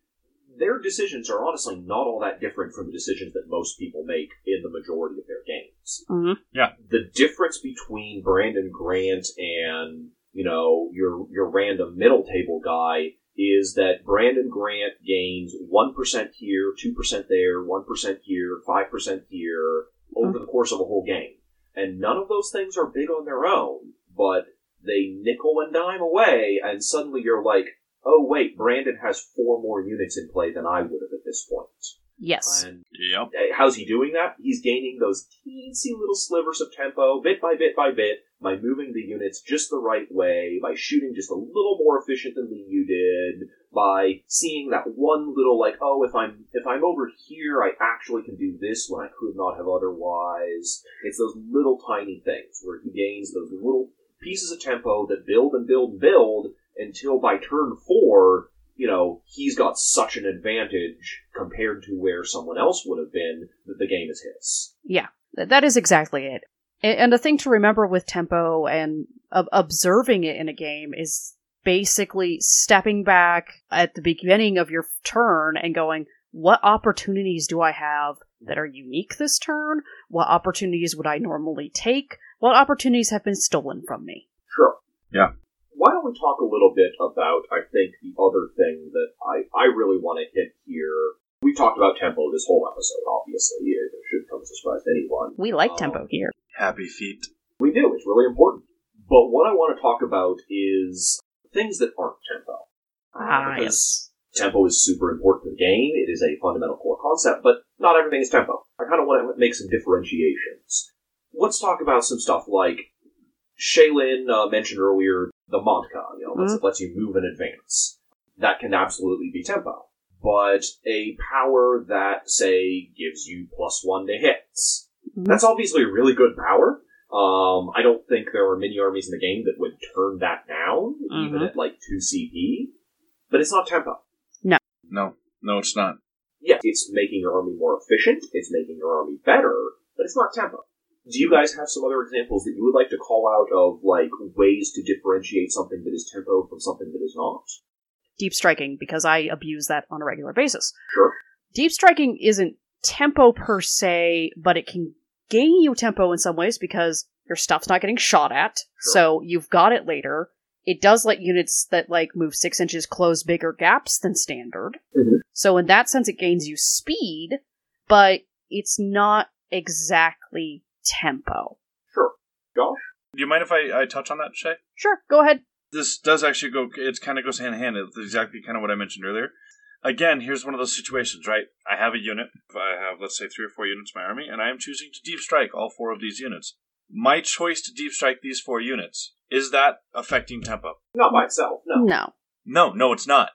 Their decisions are honestly not all that different from the decisions that most people make in the majority of their games. Hmm the difference between Brandon Grant and you know your your random middle table guy is that Brandon Grant gains one percent here, two percent there, one percent here, five percent here over the course of a whole game, and none of those things are big on their own, but they nickel and dime away, and suddenly you're like, oh wait, Brandon has four more units in play than I would have at this point. Yes. And Yep. uh, How's he doing that? He's gaining those teensy little slivers of tempo, bit by bit by bit, by moving the units just the right way, by shooting just a little more efficient than you did, by seeing that one little like, oh, if I'm if I'm over here, I actually can do this when I could not have otherwise. It's those little tiny things where he gains those little pieces of tempo that build and build and build until by turn four, you know, he's got such an advantage compared to where someone else would have been that the game is his. Yeah, that is exactly it. And the thing to remember with tempo and observing it in a game is basically stepping back at the beginning of your turn and going, what opportunities do I have that are unique this turn? What opportunities would I normally take? What opportunities have been stolen from me? Sure. Yeah. Why don't we talk a little bit about, I think, the other thing that I, I really want to hit here. We talked about tempo this whole episode, obviously. It should come as a surprise to anyone. We like Um, tempo here. Happy feet. We do. It's really important. But what I want to talk about is things that aren't tempo. Ah, because tempo is super important to the game. It is a fundamental core concept, but not everything is tempo. I kind of want to make some differentiations. Let's talk about some stuff like Shaylin uh, mentioned earlier, the Montka, you know, lets, lets you move in advance. That can absolutely be tempo. But a power that, say, gives you plus one to hits. Mhm. That's obviously a really good power. Um, I don't think there are many armies in the game that would turn that down, even Mhm. at like 2 CP. But it's not tempo. No, no, No, it's not. Yeah, it's making your army more efficient, it's making your army better, but it's not tempo. Do you guys have some other examples that you would like to call out of, like, ways to differentiate something that is tempo from something that is not? Deep striking, because I abuse that on a regular basis. Sure. Deep striking isn't tempo per se, but it can gain you tempo in some ways because your stuff's not getting shot at, Sure. so you've got it later. It does let units that like move six inches close bigger gaps than standard. Mhm. So in that sense, it gains you speed, but it's not exactly tempo. Sure. Josh? Do you mind if I, I touch on that, Shay? Sure, go ahead. This does actually go. It kind of goes hand in hand. It's exactly kind of what I mentioned earlier. Again, here's one of those situations, right? I have a unit. I have, let's say, three or four units in my army, and I am choosing to deep strike all four of these units. My choice to deep strike these four units is that affecting tempo? Not by itself, no. No. No, no, it's not.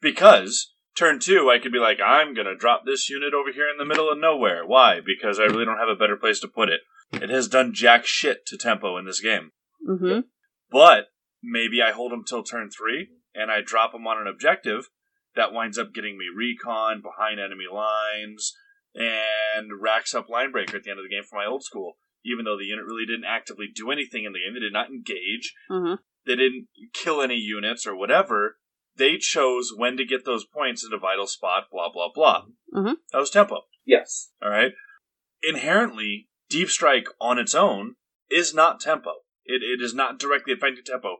Because turn two, I could be like, I'm gonna drop this unit over here in the middle of nowhere. Why? Because I really don't have a better place to put it. It has done jack shit to tempo in this game. Mm-hmm. But maybe I hold them till turn three and I drop them on an objective that winds up getting me recon behind enemy lines and racks up line breaker at the end of the game for my old school. Even though the unit really didn't actively do anything in the game, they did not engage, Mm-hmm. they didn't kill any units or whatever. They chose when to get those points at a vital spot, blah, blah, blah. Mhm. That was tempo. Yes. All right. Inherently, Deep Strike on its own is not tempo. It, it is not directly affecting tempo.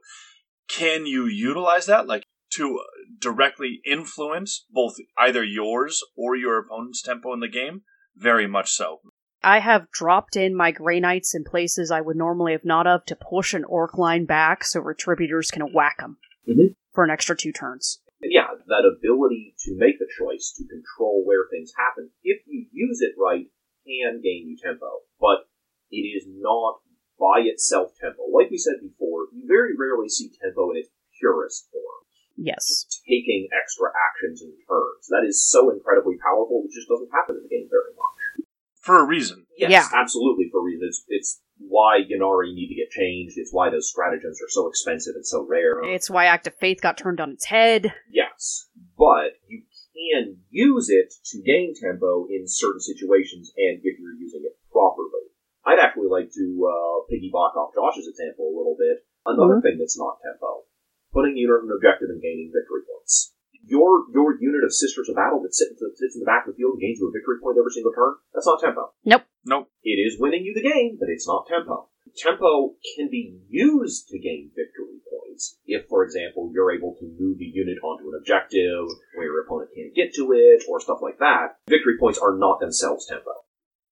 Can you utilize that, like, to directly influence both either yours or your opponent's tempo in the game? Very much so. I have dropped in my Grey Knights in places I would normally have not of to push an Orc line back so Retributors can whack them Mhm. For an extra two turns. And yeah, that ability to make the choice to control where things happen, if you use it right, can gain you tempo. But it is not by itself tempo. Like we said before, you very rarely see tempo in its purest form. Yes. Just taking extra actions and turns. That is so incredibly powerful, it just doesn't happen in the game very much. For a reason. Yes, Yeah. absolutely for a reason. It's, it's why Ynnari need to get changed. It's why those stratagems are so expensive and so rare. It's why Act of Faith got turned on its head. Yes, but you can use it to gain tempo in certain situations and if you're using it properly. I'd actually like to uh, piggyback off Josh's example a little bit. Another thing that's not tempo. Putting unit on an objective and gaining victory points. Your your unit of Sisters of Battle that sits, that sits in the back of the field and gains you a victory point every single turn, that's not tempo. Nope. Nope. It is winning you the game, but it's not tempo. Tempo can be used to gain victory points. If, for example, you're able to move a unit onto an objective where your opponent can't get to it, or stuff like that, victory points are not themselves tempo.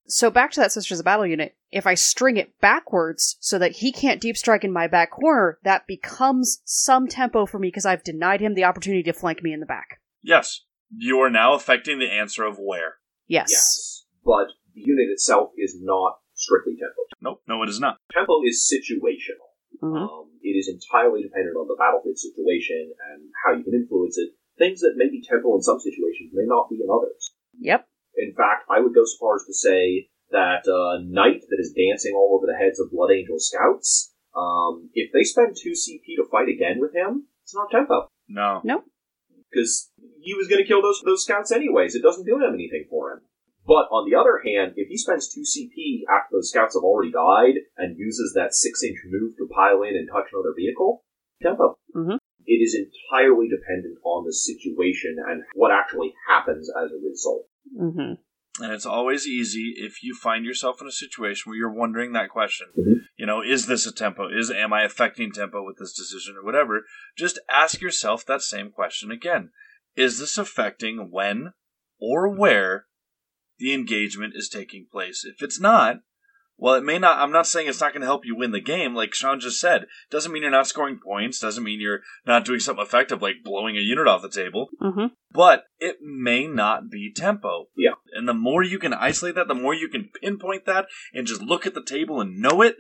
So back to that Sisters of Battle unit, if I string it backwards so that he can't deep strike in my back corner, that becomes some tempo for me because I've denied him the opportunity to flank me in the back. Yes. You are now affecting the answer of where. Yes. Yes. But the unit itself is not strictly tempo. Nope. No, it is not. Tempo is situational. Mhm. Um, it is entirely dependent on the battlefield situation and how you can influence it. Things that may be tempo in some situations may not be in others. Yep. In fact, I would go so far as to say that uh, Knight that is dancing all over the heads of Blood Angel scouts, um, if they spend 2 CP to fight again with him, it's not tempo. No. Nope. Because he was going to kill those, those scouts anyways. It doesn't do him anything for him. But on the other hand, if he spends 2 CP after those scouts have already died and uses that 6 inch move to pile in and touch another vehicle, tempo. It is entirely dependent on the situation and what actually happens as a result. Mm-hmm. And it's always easy if you find yourself in a situation where you're wondering that question. Mhm. You know, is this a tempo? Is am I affecting tempo with this decision or whatever? Just ask yourself that same question again. Is this affecting when or where the engagement is taking place? If it's not, well, it may not. I'm not saying it's not going to help you win the game, like Sean just said. Doesn't mean you're not scoring points. Doesn't mean you're not doing something effective, like blowing a unit off the table Mm-hmm. but it may not be tempo. Yeah. And the more you can isolate that, the more you can pinpoint that and just look at the table and know it,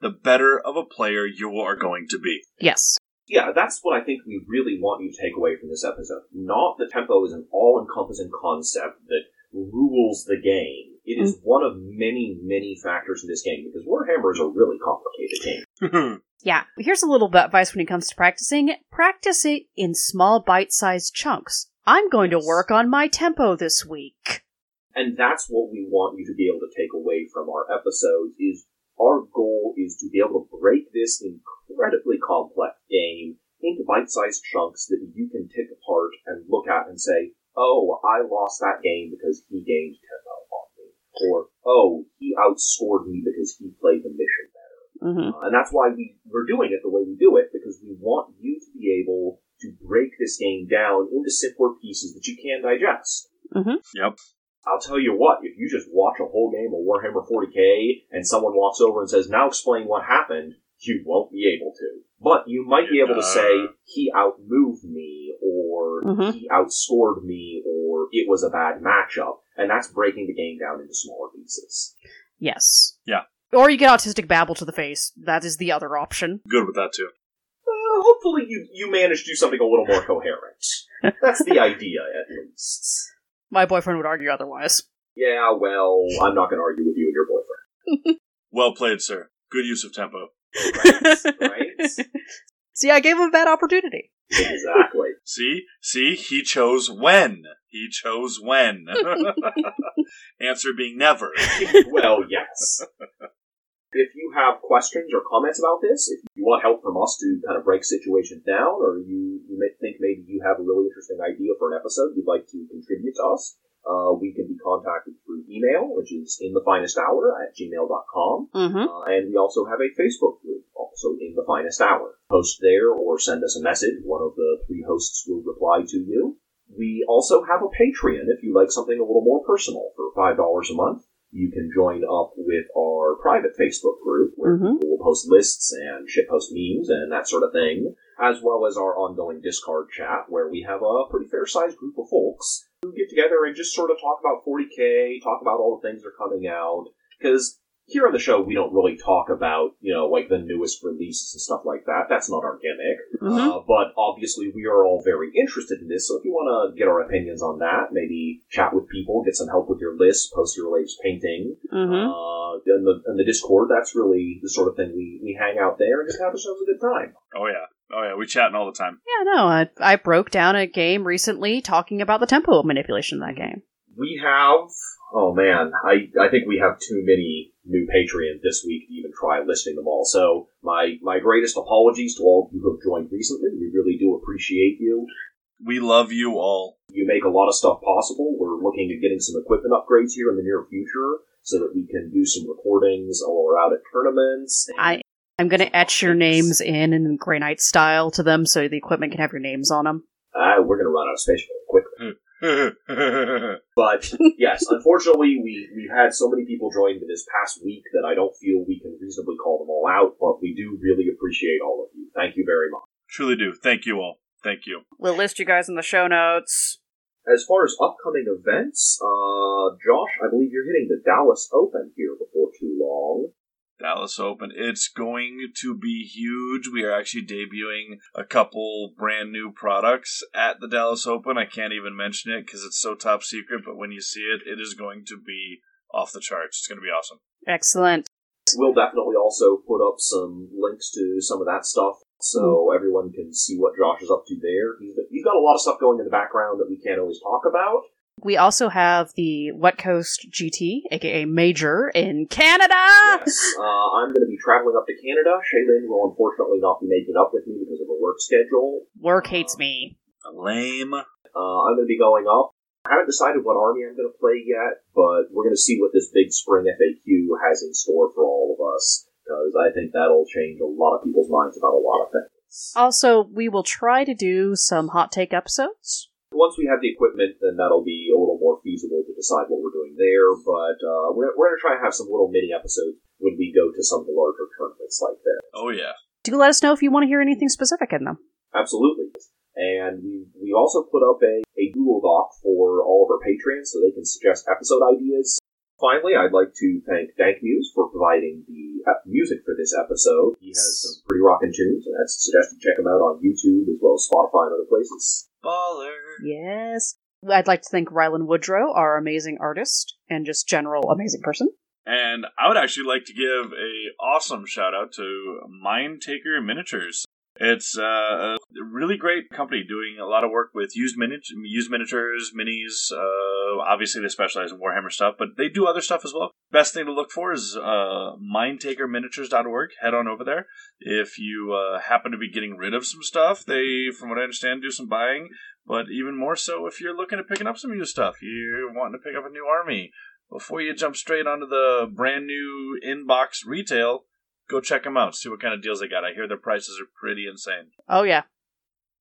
the better of a player you are going to be. Yes. Yeah, that's what I think we really want you to take away from this episode. Not that tempo is an all encompassing concept that rules the game. It is one of many, many factors in this game because Warhammer is a really complicated game. Hmm. Yeah. Here's a little bit of advice when it comes to practicing. Practice it in small bite-sized chunks. I'm going to work on my tempo this week. And that's what we want you to be able to take away from our episodes is our goal is to be able to break this incredibly complex game into bite-sized chunks that you can take apart and look at and say, oh, I lost that game because he gained tempo on me. Or, oh, he outscored me because he played the mission better. Mm-hmm. Uh, and that's why we, we're doing it the way we do it, because we want you to be able to break this game down into simpler pieces that you can digest. Yep. I'll tell you what, if you just watch a whole game of Warhammer 40k and someone walks over and says, now explain what happened, you won't be able to. But you might be able to say, he outmoved me, or Mhm. he outscored me, or it was a bad matchup. And that's breaking the game down into smaller pieces. Yes. Yeah. Or you get autistic babble to the face. That is the other option. Good with that too. Uh, hopefully you, you manage to do something a little more coherent. That's the idea, at least. My boyfriend would argue otherwise. Yeah, well, I'm not going to argue with you and your boyfriend. Well played, sir. Good use of tempo. Right? right? See, I gave him a bad opportunity. Exactly. See? See? He chose when. He chose when. Answer being never. well, yes. If you have questions or comments about this, if you want help from us to kind of break situations down, or you, you may think maybe you have a really interesting idea for an episode you'd like to contribute to us, uh, we can be contacted through email, which is in the finest hour at gmail.com. Mm-hmm. Uh, and we also have a Facebook group, also in the finest hour. Post there or send us a message. One of the three hosts will reply to you. We also have a Patreon if you like something a little more personal for $5 a month. You can join up with our private Facebook group where Mhm. people will post lists and shitpost memes and that sort of thing, as well as our ongoing Discord chat where we have a pretty fair sized group of folks who get together and just sort of talk about 40k, talk about all the things that are coming out. Because here on the show, we don't really talk about, you know, like the newest releases and stuff like that. That's not our gimmick. Mm-hmm. Uh, but obviously, we are all very interested in this. So if you want to get our opinions on that, maybe chat with people, get some help with your list, post your latest painting, Mm-hmm. uh, in the in the Discord, that's really the sort of thing we, we hang out there and just have ourselves a good time. Oh yeah. Oh yeah. We chatting all the time. Yeah, no, I, I broke down a game recently talking about the tempo manipulation of that game. We have, oh man, I, I think we have too many new Patreons this week to even try listing them all. So my, my greatest apologies to all of you who have joined recently. We really do appreciate you. We love you all. You make a lot of stuff possible. We're looking at getting some equipment upgrades here in the near future so that we can do some recordings while we're out at tournaments. and- I I'm gonna etch your names in in Grey Knight style to them so the equipment can have your names on them. Uh, we're going to run out of space really quickly. But yes, unfortunately, we we've had so many people join this past week that I don't feel we can reasonably call them all out. But we do really appreciate all of you. Thank you very much. Truly do. Thank you all. Thank you. We'll list you guys in the show notes. As far as upcoming events, uh, Josh, I believe you're hitting the Dallas Open here before too long. Dallas Open. It's going to be huge. We are actually debuting a couple brand new products at the Dallas Open. I can't even mention it because it's so top secret, but when you see it, it is going to be off the charts. It's going to be awesome. Excellent. We'll definitely also put up some links to some of that stuff so hmm. everyone can see what Josh is up to there. He's, he's got a lot of stuff going in the background that we can't always talk about. We also have the Wet Coast GT, aka Major, in Canada. Yes, uh, I'm going to be traveling up to Canada. Shaylin will unfortunately not be making up with me because of a work schedule. Work hates me. Lame. Uh, I'm going to be going up. I haven't decided what army I'm going to play yet, but we're going to see what this big spring FAQ has in store for all of us, because I think that'll change a lot of people's minds about a lot of things. Also, we will try to do some hot take episodes. Once we have the equipment, then that'll be a little more feasible to decide what we're doing there, but uh, we're, we're going to try and have some little mini episodes when we go to some of the larger tournaments like this. Oh yeah. Do let us know if you want to hear anything specific in them. Absolutely. And we, we also put up a, a Google Doc for all of our patrons so they can suggest episode ideas. Finally, I'd like to thank Dank Muse for providing the music for this episode. He has some pretty rockin' tunes, and that's suggested check him out on YouTube as well as Spotify and other places. Baller. Yes. I'd like to thank Rylan Woodrow, our amazing artist and just general amazing person. And I would actually like to give a awesome shout out to Mind Taker Miniatures. It's uh, a really great company doing a lot of work with used, mini- used miniatures, minis. Uh, obviously, they specialize in Warhammer stuff, but they do other stuff as well. Best thing to look for is uh, mindtakerminiatures.org. Head on over there. If you uh, happen to be getting rid of some stuff, they, from what I understand, do some buying. But even more so, if you're looking at picking up some used stuff, you're wanting to pick up a new army, before you jump straight onto the brand new inbox retail, go check them out. See what kind of deals they got. I hear their prices are pretty insane. Oh, yeah.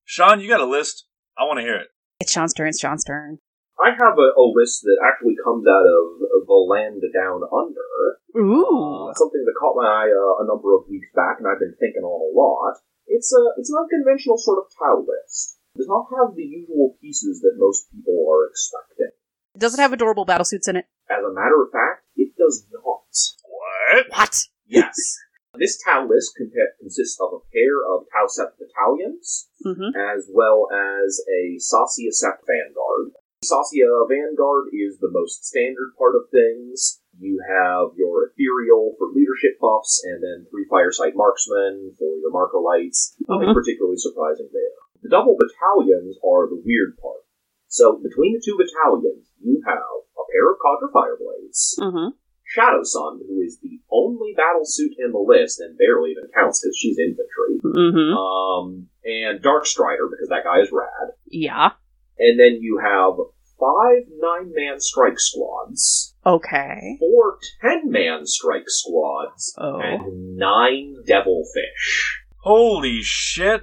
Sean, you got a list? I want to hear it. It's Sean's turn. It's Sean's turn. I have a, a list that actually comes out of the land down under. Ooh. Uh, something that caught my eye uh, a number of weeks back, and I've been thinking on a lot. It's a it's an unconventional sort of tile list. It does not have the usual pieces that most people are expecting. Does it have adorable battlesuits in it? As a matter of fact, it does not. What? What? Yes. this Tau list compa- consists of a pair of Tau Sept battalions, Mm-hmm. as well as a Sa'cea Sept Vanguard. Sa'cea Vanguard is the most standard part of things. You have your Ethereal for leadership buffs, and then three Firesight Marksmen for your marker lights. Nothing Mhm. particularly surprising there. The double battalions are the weird part. So between the two battalions, you have a pair of Cadre Fireblades, Mm-hmm. Shadowsun, who is the only battle suit in the list and barely even counts because she's infantry. Mm-hmm. Um, and Darkstrider because that guy is rad. Yeah. And then you have five nine-man strike squads, Okay. four ten-man strike squads, Oh. and nine devilfish. Holy shit!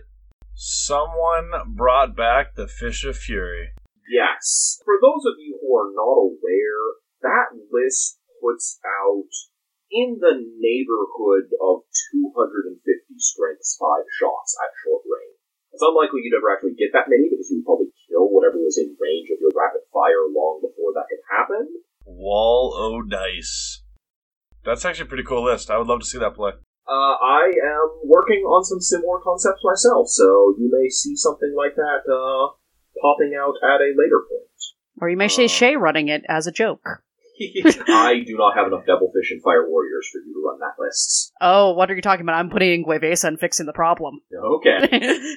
Someone brought back the Fish of Fury. Yes. For those of you who are not aware, that list puts out in the neighborhood of 250 strengths 5 shots at short range. It's unlikely you'd ever actually get that many because you would probably kill whatever was in range of your rapid fire long before that could happen. Wall o' Dice. That's actually a pretty cool list. I would love to see that play. Uh, I am working on some similar concepts myself, so you may see something like that uh, popping out at a later point. Or you may say Uh. Shay running it as a joke. I do not have enough Devilfish and Fire Warriors for you to run that list. Oh, what are you talking about? I'm putting in Guevesa and fixing the problem. Okay.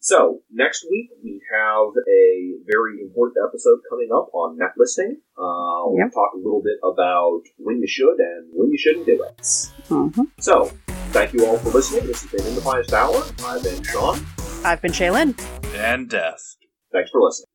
So, next week we have a very important episode coming up on net listing. Uh, we'll Yep. talk a little bit about when you should and when you shouldn't do it. mm-hmm. So, Thank you all for listening. This has been In the Finest Hour. I've been Sean. I've been Shaylin. And Death. Thanks for listening.